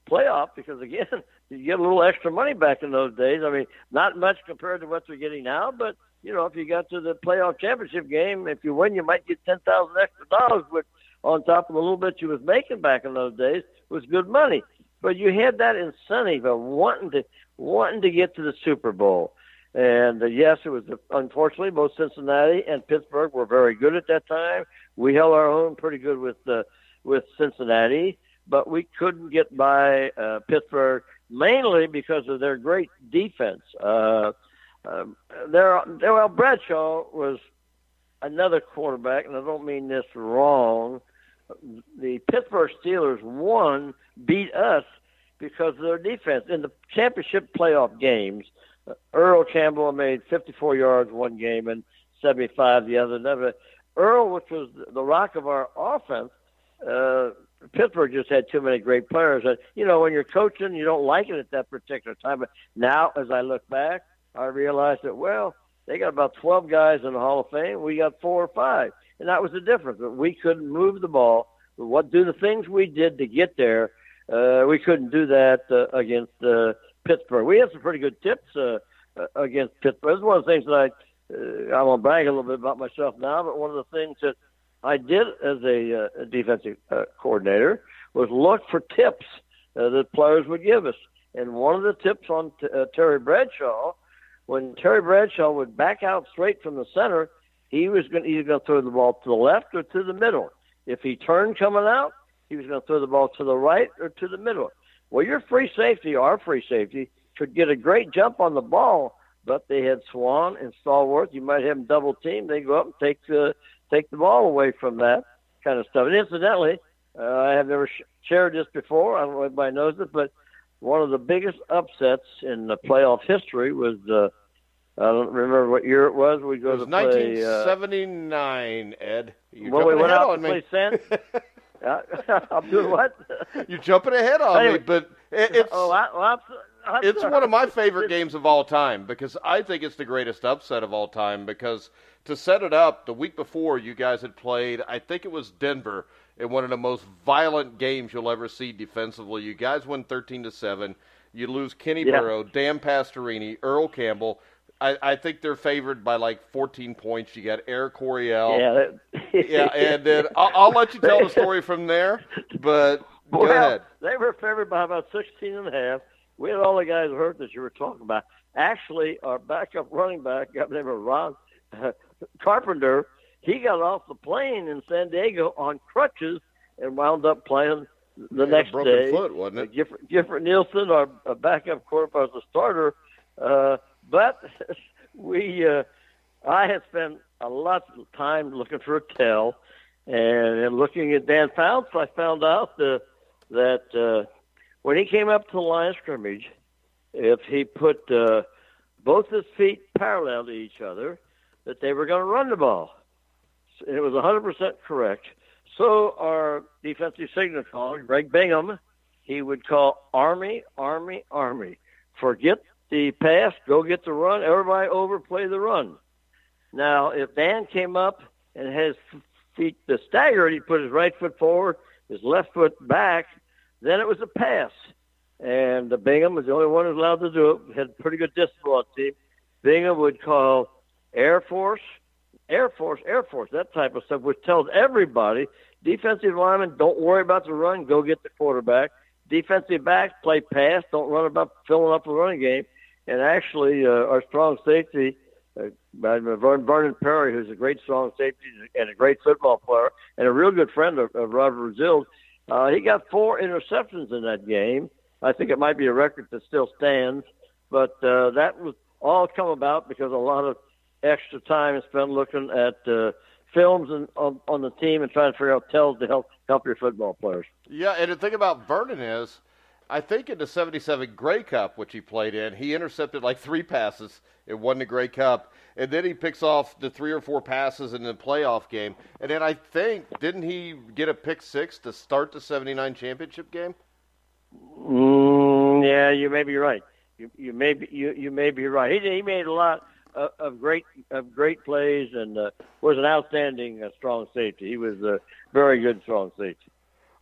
playoff because again, you get a little extra money back in those days. I mean, not much compared to what they're getting now, but you know, if you got to the playoff championship game, if you win, you might get ten thousand extra dollars, which on top of the little bit you was making back in those days was good money. But you had that incentive of wanting to wanting to get to the Super Bowl. And uh, yes, it was unfortunately both Cincinnati and Pittsburgh were very good at that time. We held our own pretty good with uh, with Cincinnati, but we couldn't get by uh, Pittsburgh mainly because of their great defense. Uh, uh, there, well, Bradshaw was another quarterback, and I don't mean this wrong. The Pittsburgh Steelers won beat us because of their defense. In the championship playoff games, Earl Campbell made 54 yards one game and 75 the other. Earl, which was the rock of our offense, uh, Pittsburgh just had too many great players. And, you know, when you're coaching, you don't like it at that particular time. But now, as I look back, I realize that, well, they got about 12 guys in the Hall of Fame. We got four or five. And that was the difference. We couldn't move the ball. What do the things we did to get there uh, we couldn't do that uh, against uh, Pittsburgh. We had some pretty good tips uh, uh against Pittsburgh. It's one of the things that I uh, I'm gonna brag a little bit about myself now, but one of the things that I did as a, uh, defensive uh, coordinator was look for tips uh, that players would give us. And one of the tips on t- uh, Terry Bradshaw, when Terry Bradshaw would back out straight from the center, he was going to either going to throw the ball to the left or to the middle. If he turned coming out, he was going to throw the ball to the right or to the middle. Well, your free safety, our free safety, could get a great jump on the ball, but they had Swan and Stallworth. You might have them double team. They go up and take the take the ball away from that kind of stuff. And incidentally, uh, I have never sh- shared this before. I don't know if anybody knows it, but one of the biggest upsets in the playoff history was uh, I don't remember what year it was. We go it was to 1979, play, uh, Ed. You're well, we went out to play San. I'm doing what? You're jumping ahead on anyway, me, but it, it's oh, I, well, I'm, I'm it's sorry. one of my favorite games of all time because I think it's the greatest upset of all time. Because to set it up, the week before you guys had played, I think it was Denver in one of the most violent games you'll ever see defensively. You guys win 13 to seven. You lose Kenny yeah. Burrough, Dan Pastorini, Earl Campbell. I, I think they're favored by like 14 points. You got Air Coryell. Yeah, yeah, and then I'll, I'll, let you tell the story from there. But well, go ahead. They were favored by about 16 and a half. We had all the guys hurt that you were talking about. actually, our backup running back, guy named Ron uh, Carpenter, he got off the plane in San Diego on crutches and wound up playing the Yeah, next broken day. foot, wasn't it? Gifford, Gifford Nielsen, our, our backup quarterback, was a starter. Uh, but we, uh, I had spent a lot of time looking for a tell, and, and looking at Dan Fouts, I found out the, that uh, when he came up to the line of scrimmage, if he put uh, both his feet parallel to each other, that they were going to run the ball. And it was 100% correct. So our defensive signal caller, Greg Bingham, he would call Army, Army, Army. Forget the pass, go get the run. Everybody overplay the run. Now, if Dan came up and his feet the staggered, he put his right foot forward, his left foot back, then it was a pass. And the Bingham was the only one who was allowed to do it. Had pretty good discipline on team. Bingham would call Air Force, Air Force, Air Force, that type of stuff, which tells everybody defensive linemen don't worry about the run, go get the quarterback. Defensive backs play pass, don't run about filling up the running game. And actually, uh, our strong safety, uh, Vernon Perry, who's a great strong safety and a great football player and a real good friend of, of Robert Brazile, uh, he got four interceptions in that game. I think it might be a record that still stands, but uh, that was all come about because a lot of extra time is spent looking at uh, films and, on, on the team and trying to figure out tells to help help your football players. Yeah, and the thing about Vernon is, I think in the '77 Grey Cup, which he played in, he intercepted like three passes and won the Grey Cup, and then he picks off the three or four passes in the playoff game, and then I think didn't he get a pick six to start the '79 championship game? Mm, yeah, you may be right. You, you may be you, you may be right. He, he made a lot of, of great of great plays and uh, was an outstanding uh, strong safety. He was a very good strong safety.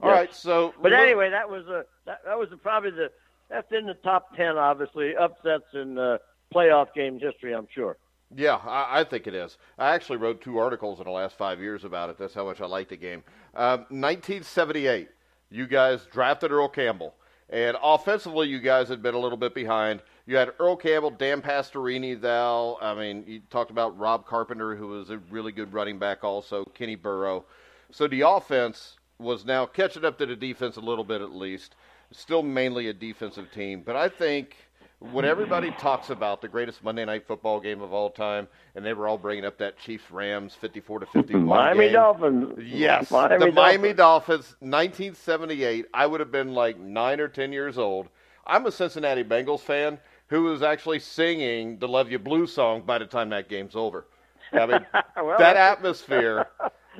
All Yes. right, so But look- anyway, that was a that, that was probably the that's in the top ten, obviously upsets in uh, playoff game history. I'm sure. Yeah, I, I think it is. I actually wrote two articles in the last five years about it. That's how much I like the game. Um, 1978, you guys drafted Earl Campbell. And offensively, you guys had been a little bit behind. You had Earl Campbell, Dan Pastorini, Thou. I mean, you talked about Rob Carpenter, who was a really good running back, also, Kenny Burrough. So the offense was now catching up to the defense a little bit at least. Still mainly a defensive team. But I think what everybody talks about the greatest Monday night football game of all time, and they were all bringing up that Chiefs Rams 54 to 51 Miami game. Dolphins. Yes, Miami the Miami Dolphins. Dolphins, 1978. I would have been like nine or ten years old. I'm a Cincinnati Bengals fan who was actually singing the "Love You Blue" song by the time that game's over. I mean, Well, that atmosphere,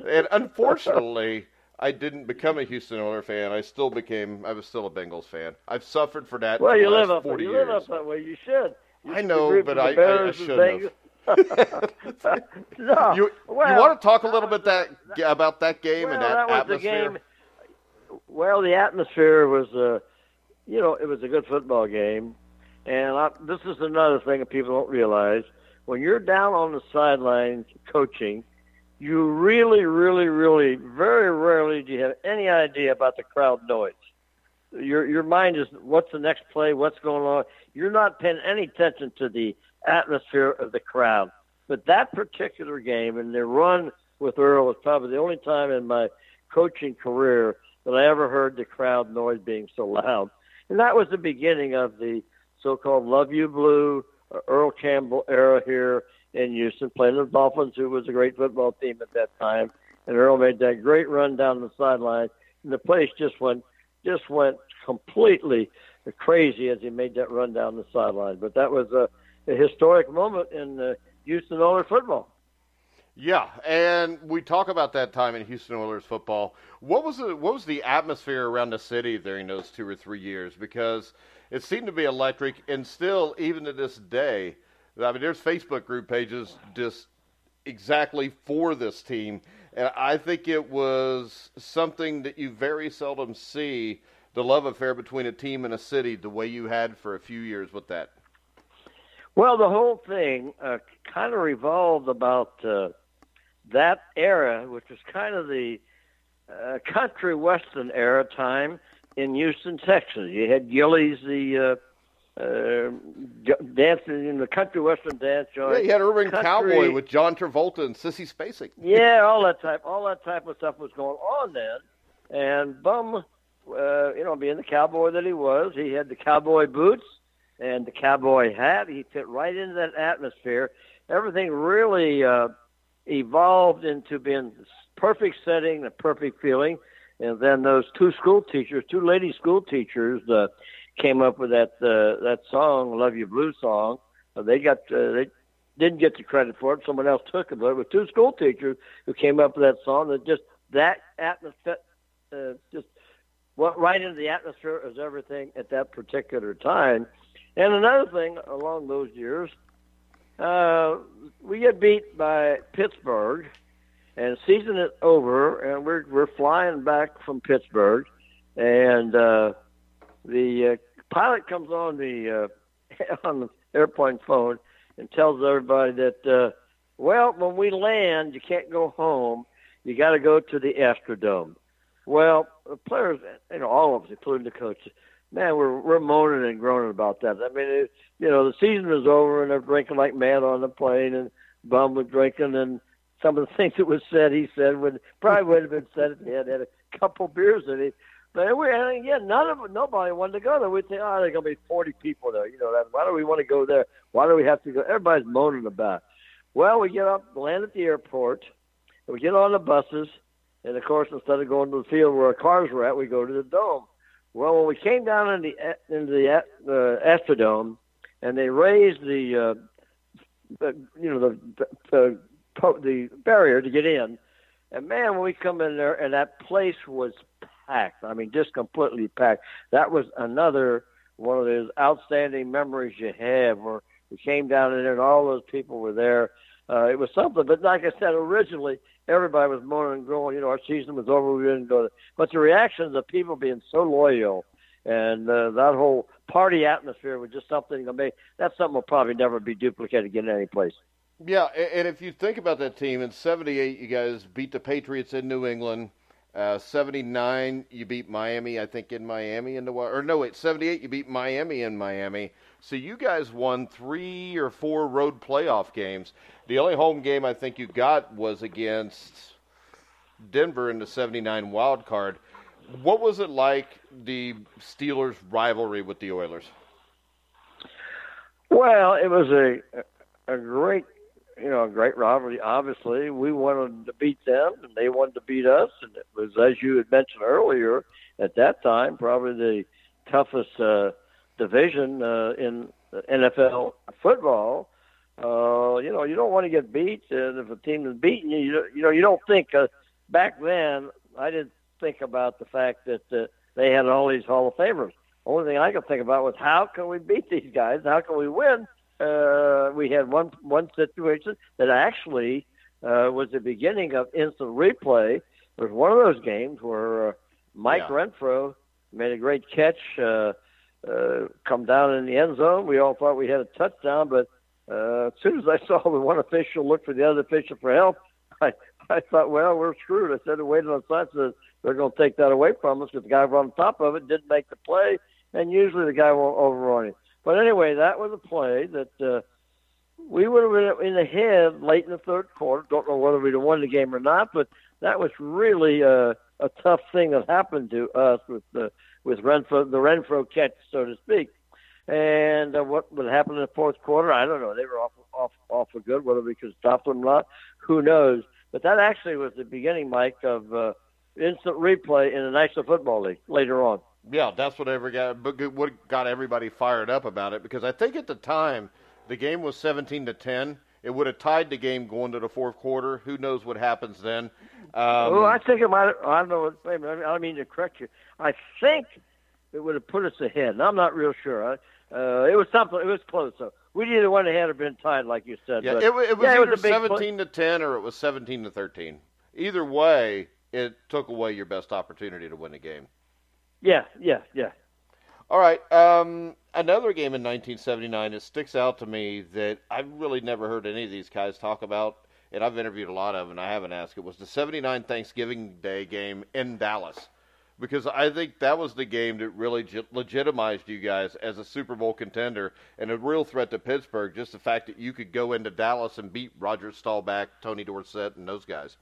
and unfortunately, I didn't become a Houston Oilers fan. I still became. I was still a Bengals fan. I've suffered for that. Well, you live up 40 you years. live up that way. You should. You I know, but I- I- I shouldn't have. No. You, well, you want to talk a little bit that, about that game well, and that, was atmosphere? Well, the atmosphere was, uh, you know, it was a good football game, and I, this is another thing that people don't realize. When you're down on the sidelines coaching, you really, really, really, very rarely do you have any idea about the crowd noise. Your your mind is what's the next play, what's going on. You're not paying any attention to the atmosphere of the crowd. But that particular game and the run with Earl was probably the only time in my coaching career that I ever heard the crowd noise being so loud. And that was the beginning of the so-called Love You Blue uh, Earl Campbell era here in Houston, playing the Dolphins, who was a great football team at that time. And Earl made that great run down the sideline, and the place just went just went completely crazy as he made that run down the sideline. But that was a, a historic moment in uh, Houston Oilers football. Yeah, and we talk about that time in Houston Oilers football. What was the what was the atmosphere around the city during those two or three years? Because it seemed to be electric, and still, even to this day, I mean, there's Facebook group pages just exactly for this team, and I think it was something that you very seldom see the love affair between a team and a city the way you had for a few years with that. Well, the whole thing uh, kind of revolved about uh, that era, which was kind of the uh, country western era time in Houston, Texas. You had Gilley's, the uh, dancing in the country western dance joint. Yeah, you had Urban country, Cowboy with John Travolta and Sissy Spacek. yeah, all that type, all that type of stuff was going on then. And Bum, uh, you know, being the cowboy that he was, he had the cowboy boots and the cowboy hat. He fit right into that atmosphere. Everything really uh, evolved into being a perfect setting, a perfect feeling. And then those two school teachers, two lady school teachers, uh, came up with that uh, that song, "Love You Blue" song. Uh, they got uh, they didn't get the credit for it; someone else took it. But it was two school teachers who came up with that song. That just that atmosphere, uh, just went right into the atmosphere as everything at that particular time. And another thing along those years, uh, we get beat by Pittsburgh, and season is over, and we're we're flying back from Pittsburgh, and uh, the uh, pilot comes on the uh, on the airplane phone and tells everybody that uh, well, when we land, you can't go home. You got to go to the Astrodome. Well, the players, you know, all of us, including the coaches, man, we're we're moaning and groaning about that. I mean, it, you know, the season was over and they're drinking like mad on the plane, and Bum was drinking, and some of the things that was said, he said would probably would have been said if he had had a couple beers in it. But we, and again, none of nobody wanted to go there. We think, oh, there's gonna be 40 people there. You know, that, why do we want to go there? Why do we have to go? Everybody's moaning about. It. Well, we get up, land at the airport, and we get on the buses, and of course, instead of going to the field where our cars were at, we go to the dome. Well, when we came down in the into the uh, Astrodome, and they raised the, uh, you know, the, the the barrier to get in, and man, when we come in there, and that place was packed. I mean, just completely packed. That was another one of those outstanding memories you have where we came down in there and all those people were there. Uh, it was something, but like I said, originally everybody was moaning and groaning. You know, our season was over, we didn't go. But the reactions of the people being so loyal and uh, that whole party atmosphere was just something. Mean, that's something will probably never be duplicated again in any place. Yeah, and if you think about that team in '78, you guys beat the Patriots in New England. Uh, 79, you beat Miami, I think, in Miami in the or no, wait, 78, you beat Miami in Miami. So you guys won three or four road playoff games. The only home game I think you got was against Denver in the 79 wild card. What was it like the Steelers' rivalry with the Oilers? Well, it was a a great you know, a great rivalry. Obviously, we wanted to beat them, and they wanted to beat us. And it was, as you had mentioned earlier, at that time, probably the toughest uh, division uh, in NFL football. Uh, you know, you don't want to get beat, and if a team is beating you, you, you know, you don't think. Uh, back then, I didn't think about the fact that uh, they had all these Hall of Famers. Only thing I could think about was how can we beat these guys? How can we win? Uh, we had one one situation that actually uh, was the beginning of instant replay. It was one of those games where uh, Mike yeah. Renfro made a great catch, uh, uh, come down in the end zone. We all thought we had a touchdown, but uh, as soon as I saw the one official look for the other official for help, I I thought, well, we're screwed. I said, waited on the side, they're going to take that away from us because the guy on top of it didn't make the play, and usually the guy won't overrun it. But anyway, that was a play that uh, we would have been in the head late in the third quarter. Don't know whether we'd have won the game or not, but that was really uh, a tough thing that happened to us with the with Renfro, the Renfro catch, so to speak. And uh, what would happen in the fourth quarter, I don't know. They were off off off for good. Whether we could stop them or not, who knows? But that actually was the beginning, Mike, of uh, instant replay in the National Football League later on yeah, that's what ever got what got everybody fired up about it because I think at the time the game was 17 to 10. It would have tied the game going to the fourth quarter. Who knows what happens then? Um, well, I think it might. I don't know. I don't mean to correct you. I think it would have put us ahead. And I'm not real sure. Uh, it was something. It was close. So we either went ahead or been tied, like you said. Yeah, but, it, it was yeah, either it was 17 to 10 or it was 17 to 13. Either way, it took away your best opportunity to win the game. Yeah, yeah, yeah. All right. Um, another game in 1979 that sticks out to me that I've really never heard any of these guys talk about, and I've interviewed a lot of them, and I haven't asked. It was the 79 Thanksgiving Day game in Dallas because I think that was the game that really legitimized you guys as a Super Bowl contender and a real threat to Pittsburgh. Just the fact that you could go into Dallas and beat Roger Staubach, Tony Dorsett, and those guys.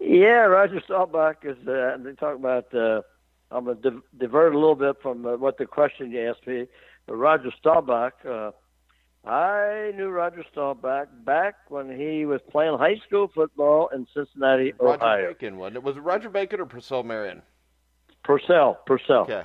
Yeah, Roger Staubach is. Uh, they talk about. Uh, I'm going to divert a little bit from uh, what the question you asked me. But Roger Staubach. Uh, I knew Roger Staubach back when he was playing high school football in Cincinnati, Roger Ohio. Bacon, wasn't it? Was it Roger Bacon or Purcell Marion? Purcell. Purcell. Okay.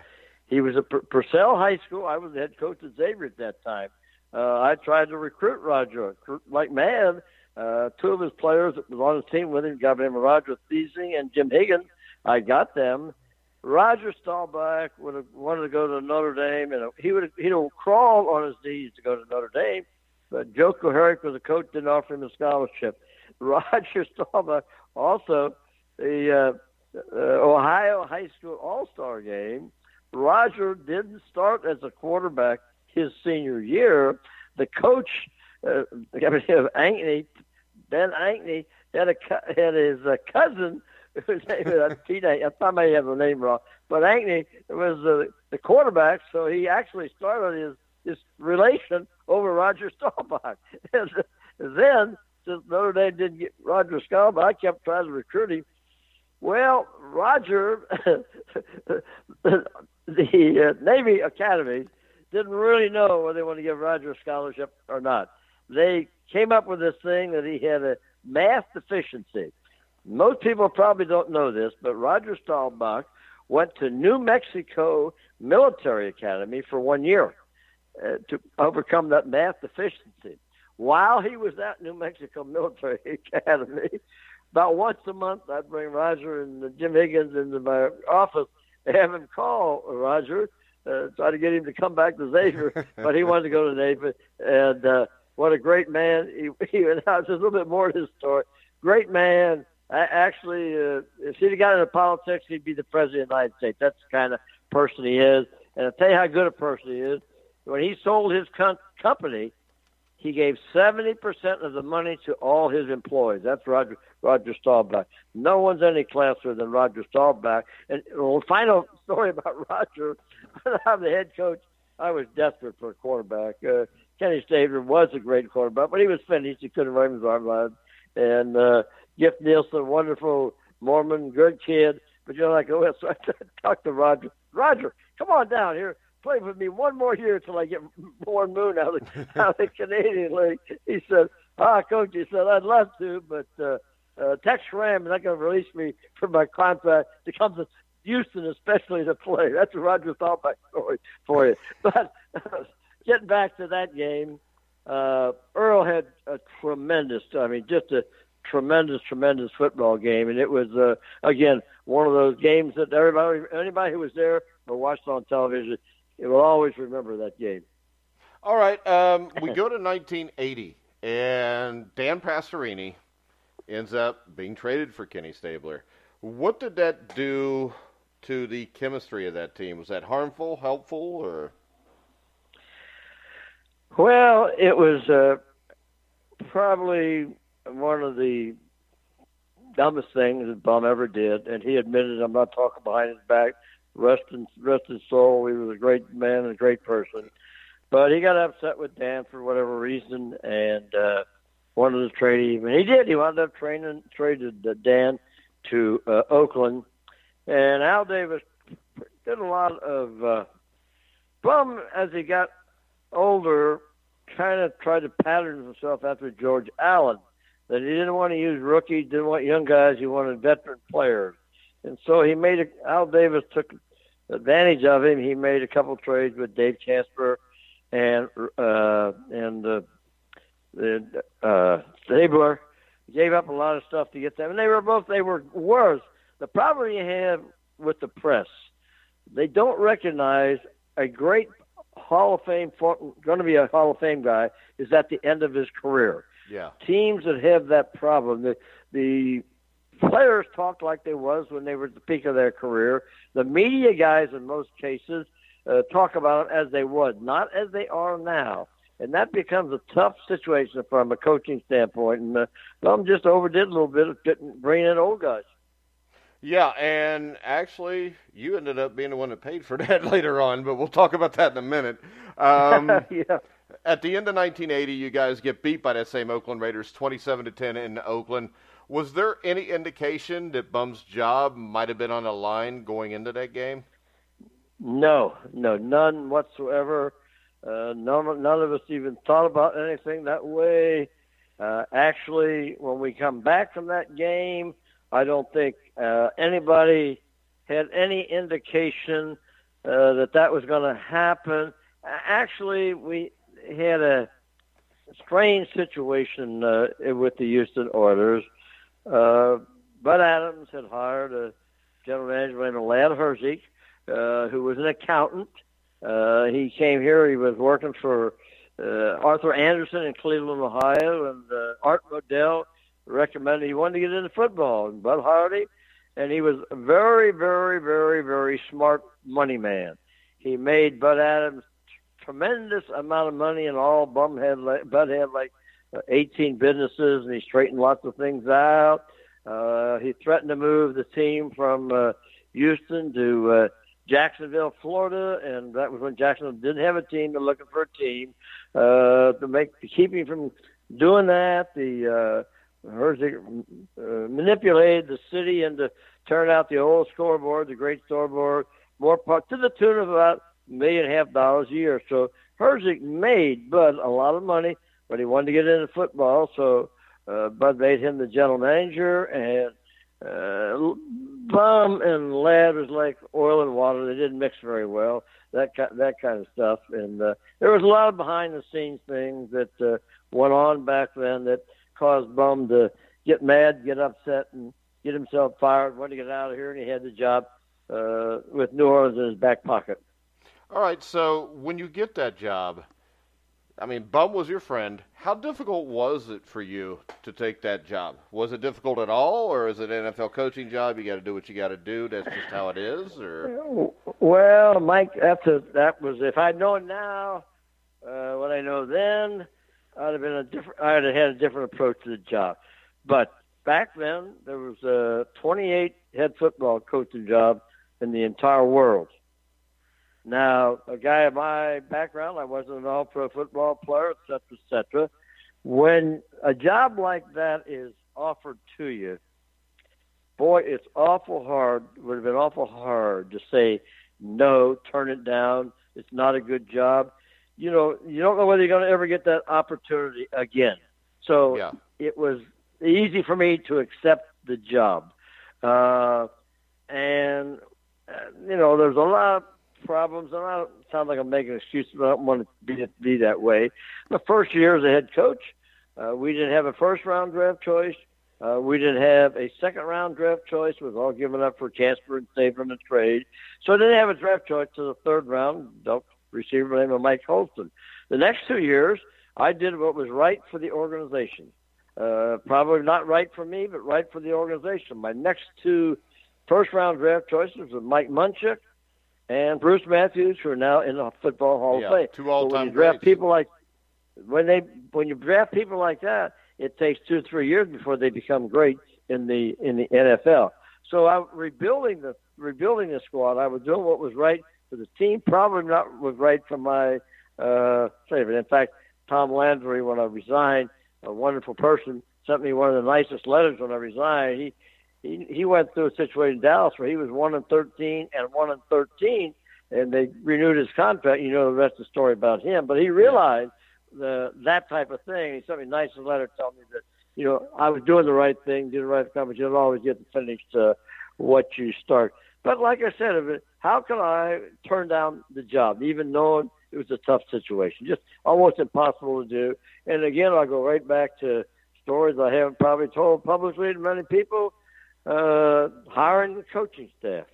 He was at Purcell High School. I was the head coach at Xavier at that time. Uh, I tried to recruit Roger like mad. Uh, two of his players that was on his team with him, named Roger Thiesing and Jim Higgins. I got them. Roger Staubach would have wanted to go to Notre Dame, and he would he'd have crawled on his knees to go to Notre Dame. But Joe Kuharich was a coach, didn't offer him a scholarship. Roger Staubach also the uh, uh, Ohio High School All Star game. Roger didn't start as a quarterback his senior year. The coach, uh, I Ankney, Ben Ankney, had a had his uh, cousin whose name is teenage. I may have the name wrong, but Ankney was uh, the quarterback, so he actually started his his relation over Roger Staubach. then, since Notre Dame didn't get Roger Staubach, I kept trying to recruit him. Well, Roger, the uh, Navy Academy didn't really know whether they wanted to give Roger a scholarship or not. They came up with this thing that he had a math deficiency. Most people probably don't know this, but Roger Staubach went to New Mexico Military Academy for one year uh, to overcome that math deficiency. While he was at New Mexico Military Academy, about once a month, I'd bring Roger and Jim Higgins into my office and have him call Roger, uh, try to get him to come back to Xavier, but he wanted to go to Navy. And uh, what a great man! He, he and just a little bit more to his story. Great man, actually, uh, if he'd got into politics, he'd be the president of the United States. That's the kind of person he is. And I'll tell you how good a person he is. When he sold his com- company, he gave 70% of the money to all his employees. That's Roger Roger Staubach. No one's any classier than Roger Staubach. And well, final story about Roger. When I'm the head coach, I was desperate for a quarterback. Uh, Kenny Stabler was a great quarterback, but he was finished. He couldn't run his arm line. And uh, Gift Nielsen, wonderful Mormon, good kid. But you know, like, oh, so I talked to Roger. Roger, come on down here. Play with me one more year until I get Warren Moon out of, the, out of the Canadian League. He said, ah, coach, he said, I'd love to, but uh, uh, Tex Schramm is not going to release me from my contract to come to Houston, especially to play. That's Roger Staubach story for you. But getting back to that game, uh, Earl had a tremendous, I mean, just a tremendous, tremendous football game, and it was uh, again one of those games that everybody, anybody who was there or watched on television, it will always remember that game. All right, um, we go to 1980, and Dan Pastorini ends up being traded for Kenny Stabler. What did that do to the chemistry of that team? Was that harmful, helpful, or? Well, it was uh, probably one of the dumbest things that Bum ever did, and he admitted, I'm not talking behind his back. Rest in rest his soul. He was a great man and a great person, but he got upset with Dan for whatever reason and uh, wanted to trade him. And he did. He wound up training traded uh, Dan to uh, Oakland, and Al Davis did a lot of. Uh, Bum, as he got older, kind of tried to pattern himself after George Allen that he didn't want to use rookies, didn't want young guys, he wanted veteran players. And so he made a, Al Davis took advantage of him. He made a couple trades with Dave Casper and uh, and uh, the uh, Stabler. Gave up a lot of stuff to get them, and they were both they were worse. The problem you have with the press, they don't recognize a great Hall of Fame, going to be a Hall of Fame guy, is at the end of his career. Yeah. Teams that have that problem, the the players talk like they was when they were at the peak of their career. The media guys, in most cases, uh, talk about it as they would, not as they are now. And that becomes a tough situation from a coaching standpoint. And uh, some just overdid a little bit of bringing in old guys. Yeah, and actually, you ended up being the one that paid for that later on, but we'll talk about that in a minute. Um, yeah. At the end of 1980, you guys get beat by that same Oakland Raiders, 27 to 10 in Oakland. Was there any indication that Bum's job might have been on the line going into that game? No, no, none whatsoever. Uh, none, none of us even thought about anything that way. Uh, actually, when we come back from that game, I don't think uh, anybody had any indication uh, that that was going to happen. Actually, we had a strange situation uh, with the Houston Oilers. Uh, Bud Adams had hired a general manager named Ladd Herzig, uh, who was an accountant. Uh, he came here. He was working for uh, Arthur Andersen in Cleveland, Ohio, and uh, Art Modell recommended he wanted to get into football, and Bud Hardy, and he was a very, very, very, very smart money man. He made Bud Adams tremendous amount of money, and all Bum had Bud had like uh, 18 businesses, and he straightened lots of things out. Uh, he threatened to move the team from uh, Houston to uh, Jacksonville, Florida, and that was when Jacksonville didn't have a team. They're looking for a team uh, to make to keep him from doing that. The uh, Herzig uh, manipulated the city into turn out the old scoreboard, the great scoreboard, more part to the tune of about a million and a half dollars a year. So Herzig made Bud a lot of money, but he wanted to get into football, so uh, Bud made him the general manager, and uh, Bum and Ladd was like oil and water. They didn't mix very well. That that kind of stuff, and uh, there was a lot of behind the scenes things that uh, went on back then that caused Bum to get mad, get upset, and get himself fired. Wanted to get out of here, and he had the job uh, with New Orleans in his back pocket. All right. So when you get that job, I mean, Bum was your friend. How difficult was it for you to take that job? Was it difficult at all, or is it an NFL coaching job? You got to do what you got to do. That's just how it is, or? Well, Mike, after that was if I'd known now uh, what I know then, I'd have been a different. I'd have had a different approach to the job. But back then, there was a 28 head football coaching job in the entire world. Now, a guy of my background, I wasn't an all-pro football player, et cetera, et cetera. When a job like that is offered to you, boy, it's awful hard. It would have been awful hard to say no, turn it down. It's not a good job. You know, you don't know whether you're going to ever get that opportunity again. So yeah. it was easy for me to accept the job. Uh, and, uh, you know, there's a lot of problems, and I don't sound like I'm making excuses, but I don't want it to be, be that way. The first year as a head coach, uh, we didn't have a first round draft choice. Uh, we didn't have a second round draft choice. It was all given up for Casper and Saban and trade. So I didn't have a draft choice to the third round. The receiver named Mike Holston. The next two years, I did what was right for the organization. Uh, probably not right for me, but right for the organization. My next two first round draft choices were Mike Munchak and Bruce Matthews, who are now in the Football Hall yeah, of Fame. Two all-time so when you draft greats. people like when they when you draft people like that, it takes two or three years before they become great in the in the NFL. So I rebuilding the rebuilding the squad. I was doing what was right for the team. Probably not was right for my uh, favorite. In fact, Tom Landry, when I resigned, a wonderful person, sent me one of the nicest letters when I resigned. He he he went through a situation in Dallas where he was one and thirteen and one and thirteen, and they renewed his contract. You know the rest of the story about him, but he realized the that type of thing. He sent me a nice letter telling me that you know I was doing the right thing, did the right thing, but you don't always get to finish uh, what you start. But like I said, how can I turn down the job, even knowing it was a tough situation, just almost impossible to do. And again, I'll go right back to stories I haven't probably told publicly to many people uh, hiring the coaching staff.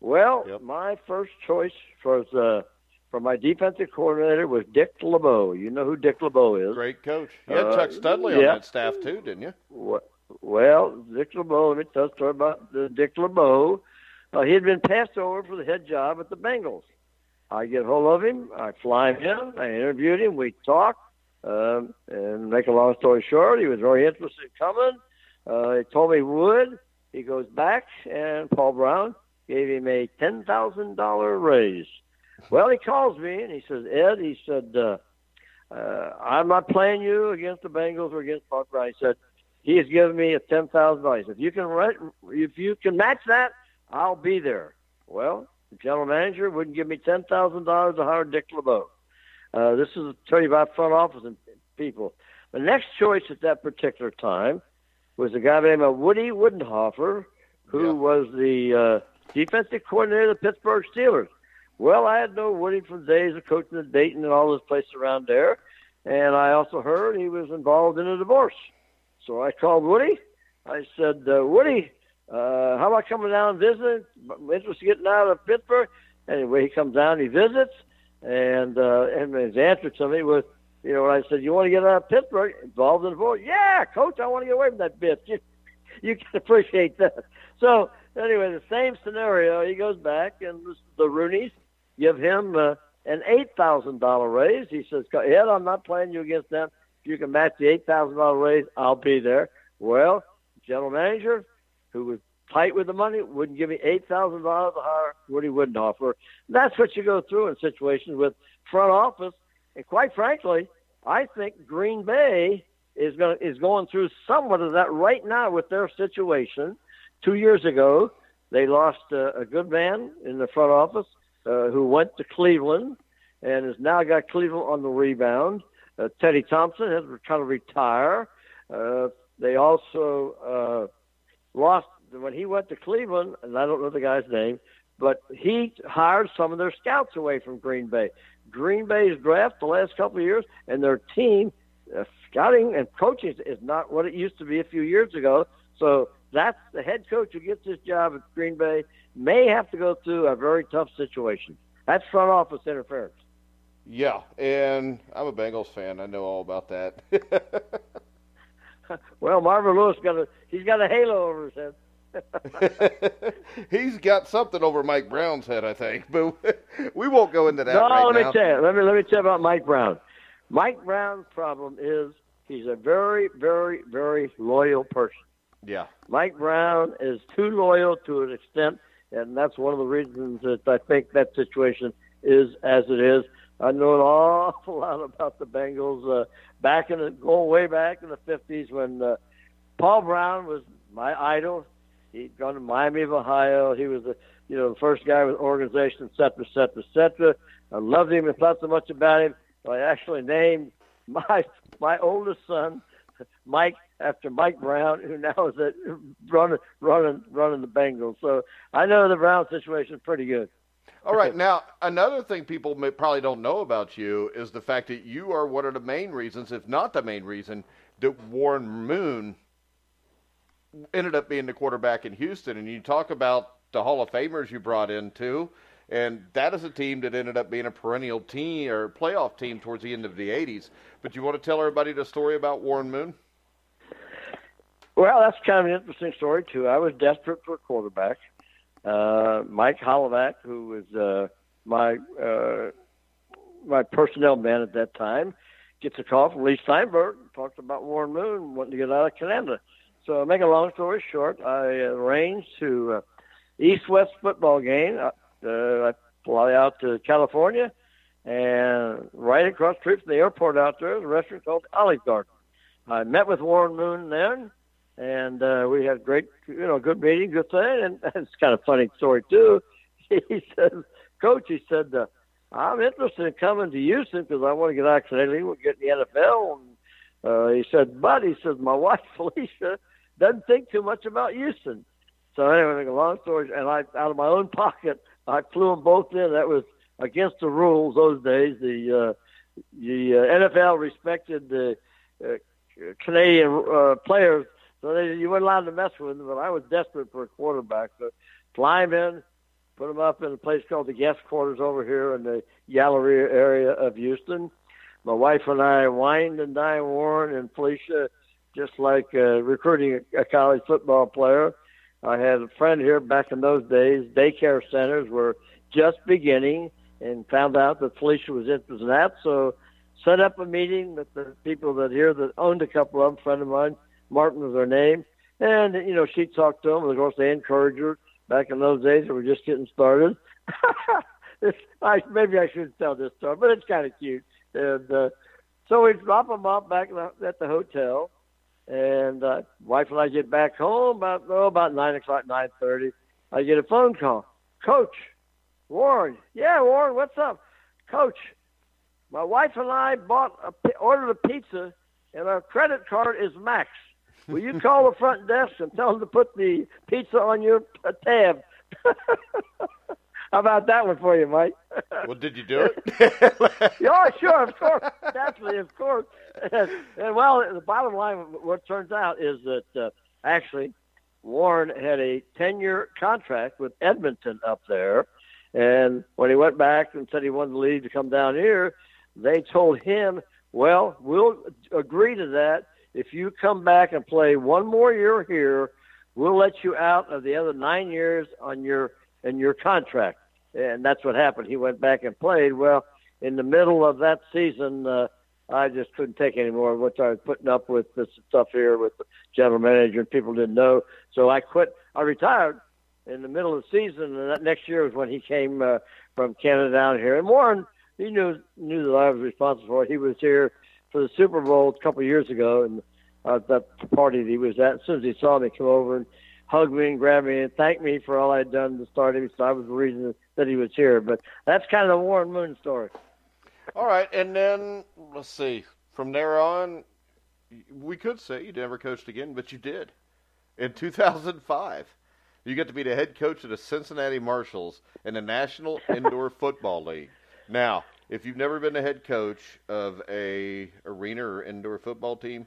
Well, Yep. my first choice for uh, for my defensive coordinator was Dick LeBeau. You know who Dick LeBeau is? Great coach. You had Uh, Chuck Studley on yeah. that staff too, didn't you? Well, Dick LeBeau. Let me tell a story about Dick LeBeau. Uh, he had been passed over for the head job at the Bengals. I get hold of him. I fly him. I interviewed him. We talked. Um, and make a long story short, he was very interested in coming. Uh, he told me he would. He goes back, and Paul Brown gave him a ten thousand dollar raise. Well, he calls me and he says, Ed, he said, uh, uh, I'm not playing you against the Bengals or against Paul Brown. He said, he has given me a ten thousand dollars. If you can rent, if you can match that, I'll be there. Well, the general manager wouldn't give me ten thousand dollars to hire Dick LeBeau. Uh, this is tell you about front office and people. The next choice at that particular time was a guy by the name of Woody Widenhofer, who yeah. was the uh, defensive coordinator of the Pittsburgh Steelers. Well, I had known Woody from days of coaching at Dayton and all those places around there, and I also heard he was involved in a divorce. So I called Woody. I said, uh, Woody, uh, how about coming down and visiting? Interested in getting out of Pittsburgh. Anyway, he comes down, he visits, and uh, and his answer to me was, you know, when I said, you want to get out of Pittsburgh, involved in the divorce? Yeah, coach, I want to get away from that bitch. You, you can appreciate that. So anyway, the same scenario. He goes back, and the Rooneys give him uh, an eight thousand dollar raise. He says, Ed, I'm not playing you against them. If you can match the eight thousand dollar raise, I'll be there. Well, general manager, who was tight with the money, wouldn't give me eight thousand dollars to Woody Widenhofer. That's what you go through in situations with front office. And quite frankly, I think Green Bay is going is going through somewhat of that right now with their situation. Two years ago, they lost a, a good man in the front office uh, who went to Cleveland and has now got Cleveland on the rebound. Uh, Teddy Thompson has kind of retire. Uh, they also uh, lost when he went to Cleveland, and I don't know the guy's name, but he hired some of their scouts away from Green Bay. Green Bay's draft the last couple of years, and their team uh, scouting and coaching is not what it used to be a few years ago. So that's the head coach who gets this job at Green Bay may have to go through a very tough situation. That's front office interference. Yeah, and I'm a Bengals fan. I know all about that. well, Marvin Lewis got a he's got a halo over his head. he's got something over Mike Brown's head, I think, but we won't go into that. No, right let now. me tell you. Let me let me tell you about Mike Brown. Mike Brown's problem is he's a very, very, very loyal person. Yeah. Mike Brown is too loyal to an extent, and that's one of the reasons that I think that situation is as it is. I know an awful lot about the Bengals uh, back in the going way back in the fifties when uh, Paul Brown was my idol. He'd gone to Miami of Ohio. He was the you know the first guy with organization, et cetera, et cetera. I loved him and thought so much about him. I actually named my my oldest son Mike after Mike Brown, who now is at running running running the Bengals. So I know the Brown situation is pretty good. All right. Now, another thing people may, probably don't know about you is the fact that you are one of the main reasons, if not the main reason, that Warren Moon ended up being the quarterback in Houston. And you talk about the Hall of Famers you brought in too, and that is a team that ended up being a perennial team or playoff team towards the end of the '80s. But you want to tell everybody the story about Warren Moon? Well, that's kind of an interesting story too. I was desperate for a quarterback. Uh, Mike Holovak, who was uh, my uh, my personnel man at that time, gets a call from Leigh Steinberg. Talks about Warren Moon wanting to get out of Canada. So, make a long story short, I arranged to uh, East-West football game. Uh, I fly out to California, and right across the street from the airport out there is a restaurant called Olive Garden. I met with Warren Moon then and uh, we had great, you know, good meeting, good thing. And it's kind of funny story too. He says, Coach, he said, uh, I'm interested in coming to Houston because I want to get out of Canadian, we'll get in the NFL. And uh, he said, but he said, my wife Felicia doesn't think too much about Houston. So anyway, a long story, and I out of my own pocket, I flew them both in. That was against the rules those days. The uh, the uh, NFL respected the uh, Canadian uh, players so they, you weren't allowed to mess with him, but I was desperate for a quarterback. So fly him in, put him up in a place called the guest quarters over here in the Galleria area of Houston. My wife and I wined and dined Warren and Felicia just like uh, recruiting a, a college football player. I had a friend here back in those days. Daycare centers were just beginning and found out that Felicia was interested in that. So set up a meeting with the people that here that owned a couple of them, friend of mine, Martin was her name. And you know, she talked to them. Of course, they encouraged her. Back in those days, they were just getting started. I, maybe I shouldn't tell this story, but it's kind of cute. And uh, so we drop them off back at the hotel, and uh, wife and I get back home about oh, about nine o'clock, nine thirty. I get a phone call, Coach Warren. Yeah, Warren, what's up, Coach? My wife and I bought a, ordered a pizza, and our credit card is max. Will you call the front desk and tell them to put the pizza on your tab? How about that one for you, Mike? well, did you do it? yeah, sure, of course, definitely, of course. And, and well, the bottom line, what turns out is that uh, actually Warren had a 10-year contract with Edmonton up there, and when he went back and said he wanted to leave to come down here, they told him, "Well, we'll agree to that if you come back and play one more year here. We'll let you out of the other nine years on your in your contract." and that's what happened. He went back and played. Well, in the middle of that season, uh, I just couldn't take any more of what I was putting up with this stuff here with the general manager, and people didn't know. So I quit. I retired in the middle of the season, and that next year was when he came uh, from Canada down here. And Warren, he knew knew that I was responsible for it. He was here for the Super Bowl a couple of years ago, and uh, that party that he was at. As soon as he saw me come over and hugged me and grabbed me and thanked me for all I'd done to start him. So I was the reason that he was here. But that's kind of the Warren Moon story. All right, and then let's see. From there on, we could say you never coached again, but you did. In 2005, you got to be the head coach of the Cincinnati Marshals in the National Indoor Football League. Now, if you've never been a head coach of a arena or indoor football team,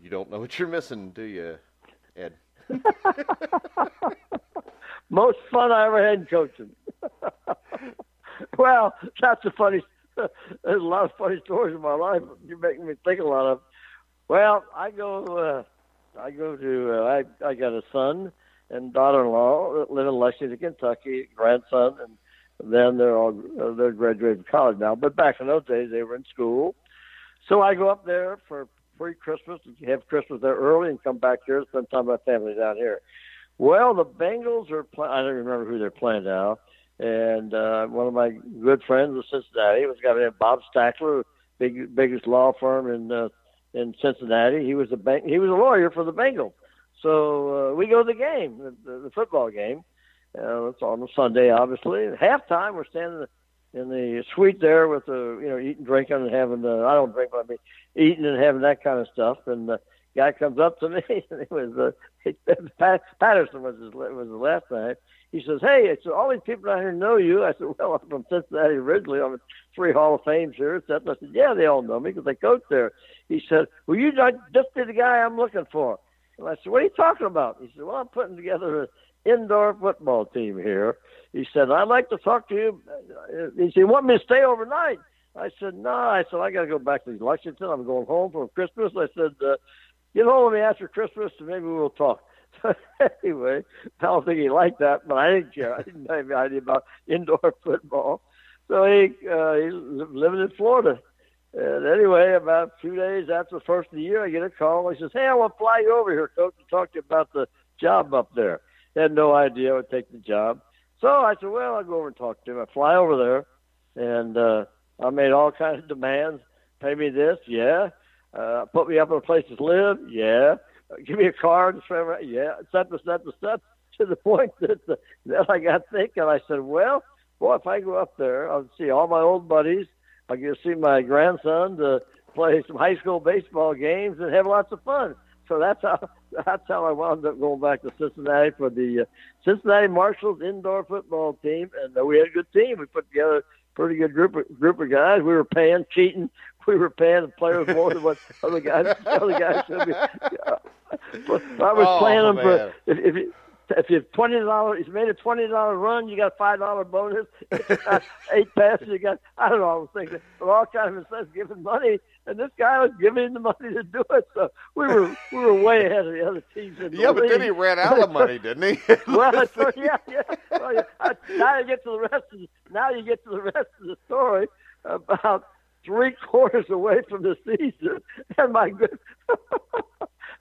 you don't know what you're missing, do you, Ed? Most fun I ever had in coaching. well, that's a funny. There's a lot of funny stories in my life. You're making me think a lot of. Well, I go. Uh, I go to. Uh, I I got a son and daughter-in-law that live in Lexington, Kentucky. Grandson, and then they're all they're graduated from college now. But back in those days, they were in school. So I go up there for pre Christmas, have Christmas there early, and come back here, spend time with my family down here. Well, the Bengals are. Play- I don't remember who they're playing now. And uh, one of my good friends was Cincinnati was a guy named Bob Stackler, big biggest law firm in uh, in Cincinnati. He was a bank. He was a lawyer for the Bengals. So uh, we go to the game, the, the football game. Uh, it's on a Sunday, obviously. At halftime, we're standing in the suite there with the you know eating, drinking, and having the I don't drink, but I mean eating and having that kind of stuff. And the guy comes up to me, and it was uh, Pat, Patterson was his was the last name. He says, "Hey, it's all these people out here know you." I said, "Well, I'm from Cincinnati originally. I'm three Hall of Fames here." I said, "Yeah, they all know me because they coach there." He said, "Well, you just be the guy I'm looking for." And I said, "What are you talking about?" He said, "Well, I'm putting together an indoor football team here." He said, I'd like to talk to you. He said, you want me to stay overnight? I said, no. I said, I got to go back to Lexington. I'm going home for Christmas. I said, uh, get home with me after Christmas and maybe we'll talk. Anyway, I don't think he liked that, but I didn't care. I didn't have any idea about indoor football. So he, uh, he's living in Florida. And anyway, about two days after the first of the year, I get a call. He says, hey, I want to fly you over here, coach, to talk to you about the job up there. Had no idea I would take the job. So I said, well, I'll go over and talk to him. I fly over there, and uh, I made all kinds of demands. Pay me this, yeah. Uh, put me up in a place to live, yeah. Uh, give me a car drive around, yeah. Et cetera, et cetera, et cetera. To the point that uh, then I got thinking. I said, well, boy, if I go up there, I'll see all my old buddies. I'll get to see my grandson to play some high school baseball games and have lots of fun. So that's how that's how I wound up going back to Cincinnati for the uh, Cincinnati Marshals indoor football team, and uh, we had a good team. We put together a pretty good group of, group of guys. We were paying, cheating. We were paying the players more than what other guys other guys should be. Uh, I was oh, playing them man. for if, if you, if you twenty dollars, if you made a twenty dollar run, you got a five dollar bonus. Eight passes, you got I don't know. I was thinking, but all kind of sense giving money and this guy was giving him the money to do it. So we were we were way ahead of the other teams. In the yeah, but then he ran out of money, didn't he? well, yeah, yeah. Well, yeah. Now you get to the rest of the, now you get to the rest of the story about three quarters away from the season, and my good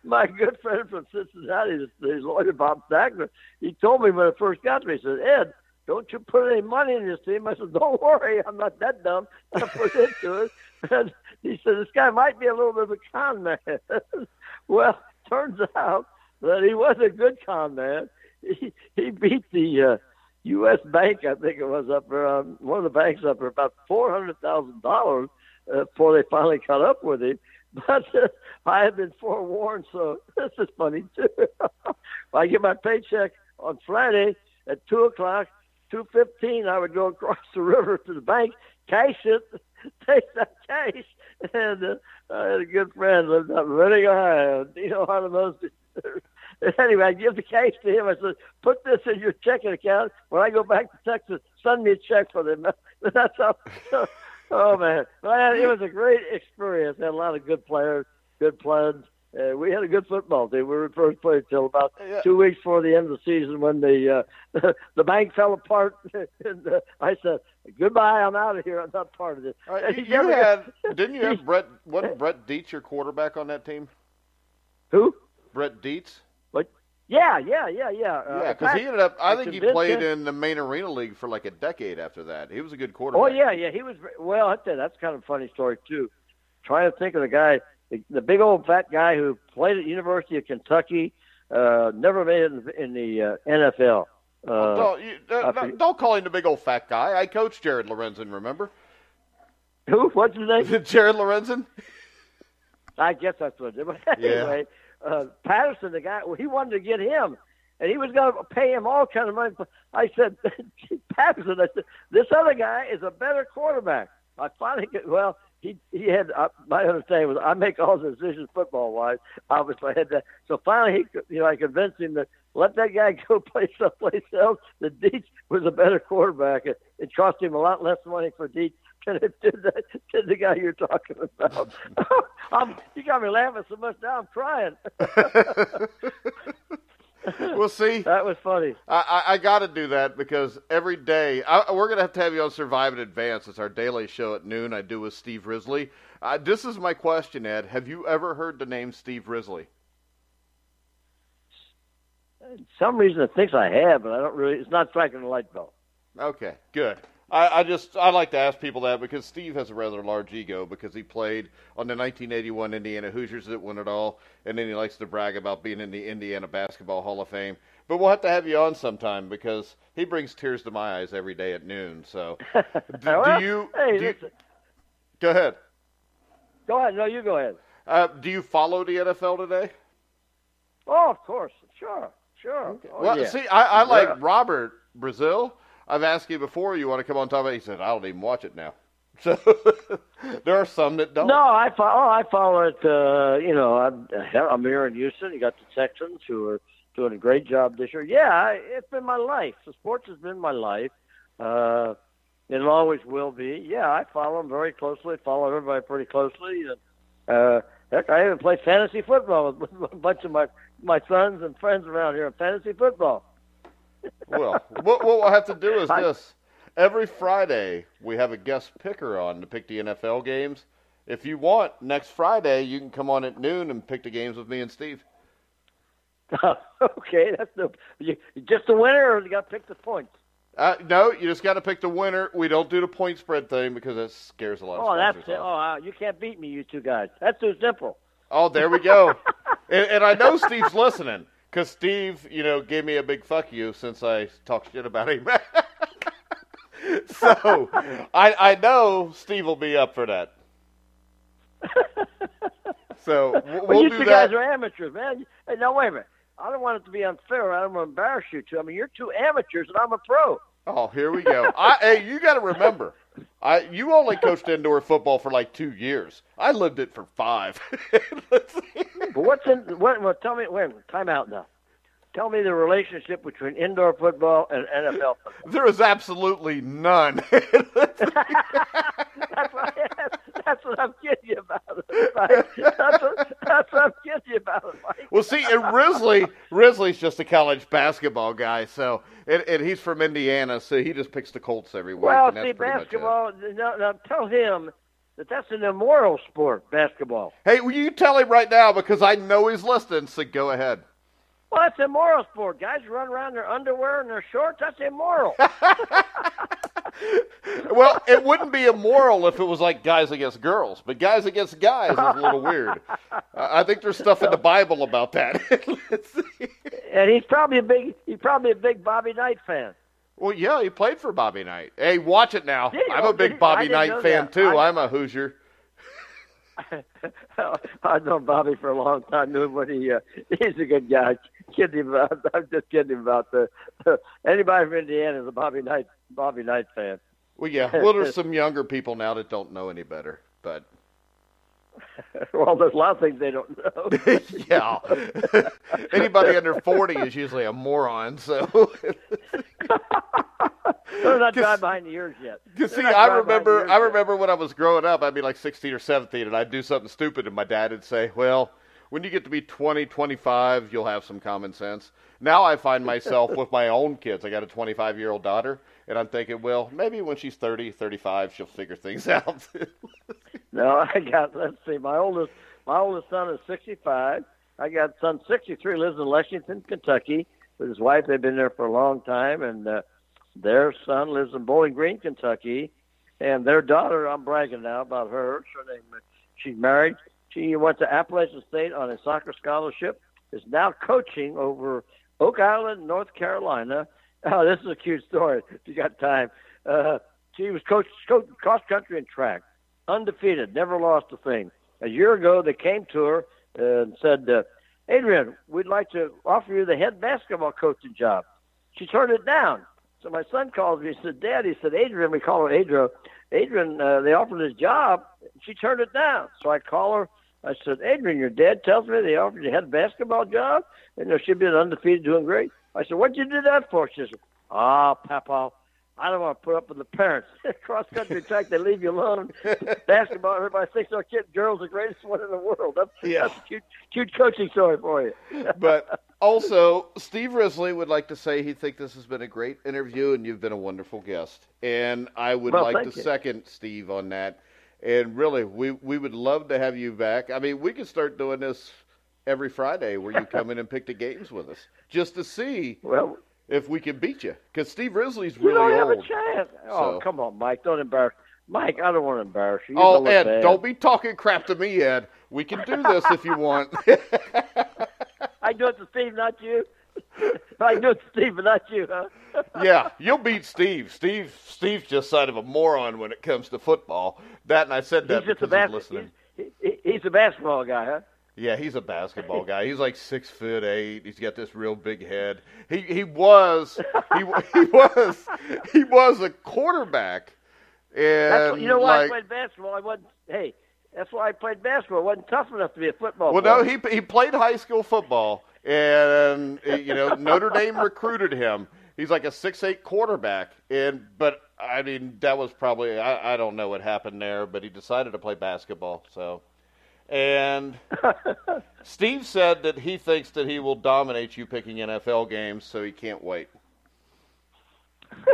my good friend from Cincinnati, the, the lawyer Bob Sackler, he told me when I first got me, he said, Ed, don't you put any money in this team. I said, don't worry, I'm not that dumb. I put into it. And he said, this guy might be a little bit of a con man. well, turns out that he was a good con man. He, he beat the uh, U.S. Bank, I think it was up there, um, one of the banks up there, about $400,000 uh, before they finally caught up with him. But uh, I had been forewarned, so this is funny too. I get my paycheck on Friday at 2 o'clock. 2.15, I would go across the river to the bank, cash it, take that cash, and uh, I had a good friend lived up in Reading, Ohio, Dino Harlemos. anyway, I give the cash to him. I said, put this in your checking account. When I go back to Texas, send me a check for them. That's how. Oh man, man, it was a great experience. Had a lot of good players, good plans. Uh, we had a good football team. We were in first place until about yeah. two weeks before the end of the season when the uh, the bank fell apart. and uh, I said, "Goodbye, I'm out of here. I'm not part of this." Right, you, you had, didn't you have Brett? Wasn't Brett Dietz your quarterback on that team? Who? Brett Dietz. Yeah, yeah, yeah, yeah. Uh, yeah, because he ended up. I think he played in the main arena league for like a decade after that. He was a good quarterback. Oh yeah, yeah. He was. Well, you, that's kind of a funny story too. Trying to think of the guy the, the big old fat guy who played at University of Kentucky, uh, never made it in, in the uh, NFL. Uh, well, don't, you, don't call him the big old fat guy. I coached Jared Lorenzen, remember? Who? What's his name? Jared Lorenzen. I guess that's what it. But anyway, yeah. Uh, Patterson, the guy, well, he wanted to get him, and he was going to pay him all kind of money. I said, Patterson, I said, this other guy is a better quarterback. I finally, well, he he had uh, my understanding was I make all the decisions football wise. Obviously, I had that. So finally, he you know I convinced him to let that guy go play someplace else. The Dietz was a better quarterback. It, it cost him a lot less money for Dietz than it did the, did the guy you're talking about. I'm, you got me laughing so much now I'm crying. we'll see. That was funny. I, I, I got to do that because every day I, we're going to have to have you on Survive in Advance. It's our daily show at noon. I do with Steve Risley. Uh, this is my question, Ed. Have you ever heard the name Steve Risley? Some reason it thinks I have, but I don't really. It's not striking the light bulb. Okay, good. I, I just I like to ask people that because Steve has a rather large ego because he played on the 1981 Indiana Hoosiers that won it all, and then he likes to brag about being in the Indiana Basketball Hall of Fame. But we'll have to have you on sometime because he brings tears to my eyes every day at noon. So, do, well, do you? Hey, do you go ahead. Go ahead. No, you go ahead. Uh, do you follow the NFL today? Oh, of course. Sure. Sure. Okay. Oh, well, yeah. see, I, I like yeah. Robert Brazile. I've asked you before. You want to come on top of it? He said, "I don't even watch it now." So there are some that don't. No, I follow. Oh, I follow it. Uh, you know, I'm, I'm here in Houston. You got the Texans who are doing a great job this year. Yeah, it's been my life. The sports has been my life. Uh, it always will be. Yeah, I follow them very closely. Follow everybody pretty closely. And, uh, heck, I even play fantasy football with a bunch of my my sons and friends around here in fantasy football well, what, what we'll have to do is this. Every Friday, we have a guest picker on to pick the NFL games. If you want, next Friday, you can come on at noon and pick the games with me and Steve. okay, that's the you, just the winner, or you got to pick the points. Uh, no, you just got to pick the winner. We don't do the point spread thing because that scares a lot. Oh, of that's it. Oh, uh, you can't beat me, you two guys. That's too simple. Oh, there we go. and, and I know Steve's listening. Because Steve, you know, gave me a big fuck you since I talked shit about him. so I I know Steve will be up for that. So we'll, well you do two that. guys are amateurs, man. Hey, now wait a minute. I don't want it to be unfair. I don't want to embarrass you two. I mean, you're two amateurs, and I'm a pro. Oh, here we go. I, hey, you got to remember, I you only coached indoor football for like two years. I lived it for five. but what's in what? Well, tell me. Wait, time out now. Tell me the relationship between indoor football and NFL football. There is absolutely none. that's, that's what I'm kidding you about. Right? That's, what, that's what I'm kidding you about. Mike. Well, see, and Risley, Risley's just a college basketball guy, so and, and he's from Indiana, so he just picks the Colts every week. Well, that's see, basketball. No, no, tell him that that's an immoral sport, basketball. Hey, will you tell him right now because I know he's listening, so go ahead. Well, that's immoral sport. Guys run around in their underwear and their shorts. That's immoral. well, it wouldn't be immoral if it was like guys against girls, but guys against guys is a little weird. I think there's stuff in the Bible about that. and he's probably a big he's probably a big Bobby Knight fan. Well, yeah, he played for Bobby Knight. Hey, watch it now. I'm a big Bobby Knight fan that. too. I, I'm a Hoosier. I've known Bobby for a long time. Knew him when he uh, he's a good guy. Kidding about. I'm just kidding about the. Uh, anybody from Indiana is a Bobby Knight Bobby Knight fan. Well, yeah. Well, there's some younger people now that don't know any better, but well, there's a lot of things they don't know. yeah. Anybody under 40 is usually a moron, so. They're not driving behind the ears yet. You see, I remember, I remember when I was growing up, I'd be like 16 or 17, and I'd do something stupid, and my dad would say, well, when you get to be 20, 25, you'll have some common sense. Now I find myself with my own kids. I got a 25 year old daughter, and I'm thinking, well, maybe when she's 30, 35, she'll figure things out. no, I got. Let's see. My oldest, my oldest son is 65. I got son 63 lives in Lexington, Kentucky, with his wife. They've been there for a long time, and uh, their son lives in Bowling Green, Kentucky, and their daughter. I'm bragging now about her. Her name. She's married. She went to Appalachian State on a soccer scholarship. Is now coaching over Oak Island, North Carolina. Oh, this is a cute story. If you got time, uh, she was coach, coach cross country and track, undefeated, never lost a thing. A year ago, they came to her and said, uh, "Adrian, we'd like to offer you the head basketball coaching job." She turned it down. So my son called me. He said, "Dad," he said, "Adrian, we call her Adrian. Adrian, uh, they offered his job. She turned it down. So I call her. I said, Adrian, your dad tells me they offered you a head basketball job, and you know, she'd been undefeated, doing great. I said, what'd you do that for? She said, ah, oh, Papa, I don't want to put up with the parents. Cross country track, they leave you alone. Basketball, everybody thinks our kid girl's the greatest one in the world. That's, yeah. that's a cute, cute coaching story for you. but also, Steve Risley would like to say he thinks this has been a great interview and you've been a wonderful guest. And I would well, like to you. second Steve on that. And really, we we would love to have you back. I mean, we could start doing this every Friday, where you come in and pick the games with us, just to see well if we can beat you. Because Steve Risley's really you don't old. have a chance. Oh, so. come on, Mike! Don't embarrass. Mike, I don't want to embarrass you. you oh, Ed, bad. don't be talking crap to me, Ed. We can do this if you want. I do it to Steve, not you. I it Steve, but not you, huh? yeah, you'll beat Steve. Steve, Steve's just side of a moron when it comes to football. That, and I said that he's just because a bas- he's listening. He's, he's a basketball guy, huh? Yeah, he's a basketball guy. He's like six foot eight. He's got this real big head. He he was he he was he was a quarterback. And That's what, you know why like, I played basketball. I wasn't. Hey, that's why I played basketball. I wasn't tough enough to be a football Well, player. no, he he played high school football, and eh, you know Notre Dame recruited him. He's like a six eight quarterback, and but I mean that was probably I, I don't know what happened there, but he decided to play basketball. So, and Steve said that he thinks that he will dominate you picking NFL games, so he can't wait.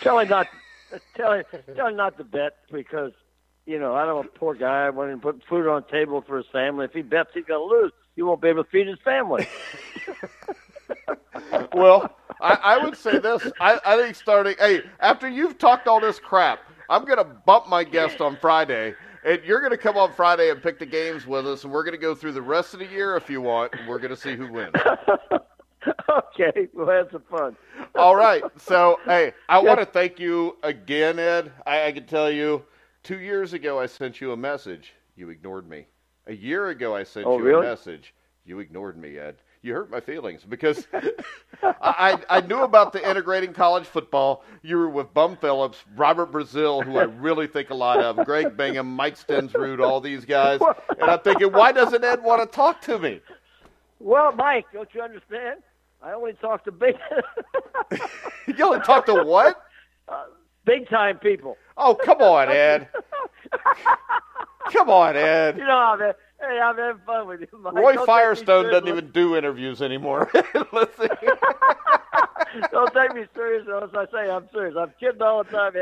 tell him not. Tell him, tell him not to bet because you know I don't want a poor guy wanting to put food on the table for his family. If he bets, he's going to lose. He won't be able to feed his family. well, I, I would say this. I, I think starting. Hey, after you've talked all this crap, I'm going to bump my guest on Friday, and you're going to come on Friday and pick the games with us, and we're going to go through the rest of the year if you want, and we're going to see who wins. okay, we'll have some fun. all right. So, hey, I want to thank you again, Ed. I, I can tell you, two years ago I sent you a message. You ignored me. A year ago I sent Oh, you really? a message. You ignored me, Ed. You hurt my feelings because I, I knew about the integrating college football. You were with Bum Phillips, Robert Brazile, who I really think a lot of, Greg Bingham, Mike Stensrud, all these guys. And I'm thinking, why doesn't Ed want to talk to me? Well, Mike, don't you understand? I only talk to big, You only talk to what? Uh, big time people. Oh, come on, Ed. Come on, Ed. You know, I'm, hey, I'm having fun with you, Mike. Roy Don't Firestone doesn't even do interviews anymore. Let's see. Don't take me serious. As I say, I'm serious. I'm kidding all the time.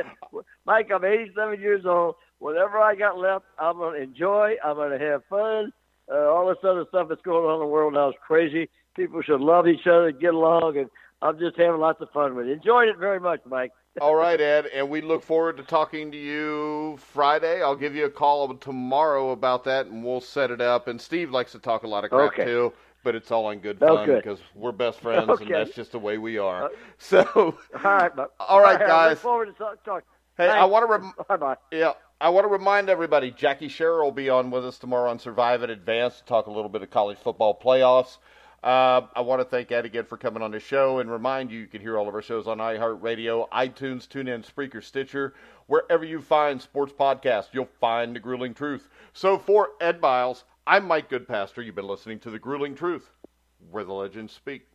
Mike, I'm 87 years old. whatever I got left, I'm going to enjoy. I'm going to have fun. Uh, all this other stuff that's going on in the world now is crazy. People should love each other, get along, and I'm just having lots of fun with it. Enjoyed it very much, Mike. All right, Ed, and we look forward to talking to you Friday. I'll give you a call tomorrow about that, and we'll set it up. And Steve likes to talk a lot of crap Okay. too, but it's all in good fun because we're best friends, Okay. and that's just the way we are. Uh, So, All right, but All right, I guys. look forward to talk. talk. hey, I want to rem- Bye bye. Yeah, I want to remind everybody Jackie Sherrill will be on with us tomorrow on Survive in Advance to talk a little bit of college football playoffs. Uh, I want to thank Ed again for coming on the show and remind you you can hear all of our shows on iHeartRadio, iTunes, TuneIn, Spreaker, Stitcher. Wherever you find sports podcasts, you'll find The Grueling Truth. So for Ed Biles, I'm Mike Goodpaster. You've been listening to The Grueling Truth, where the legends speak.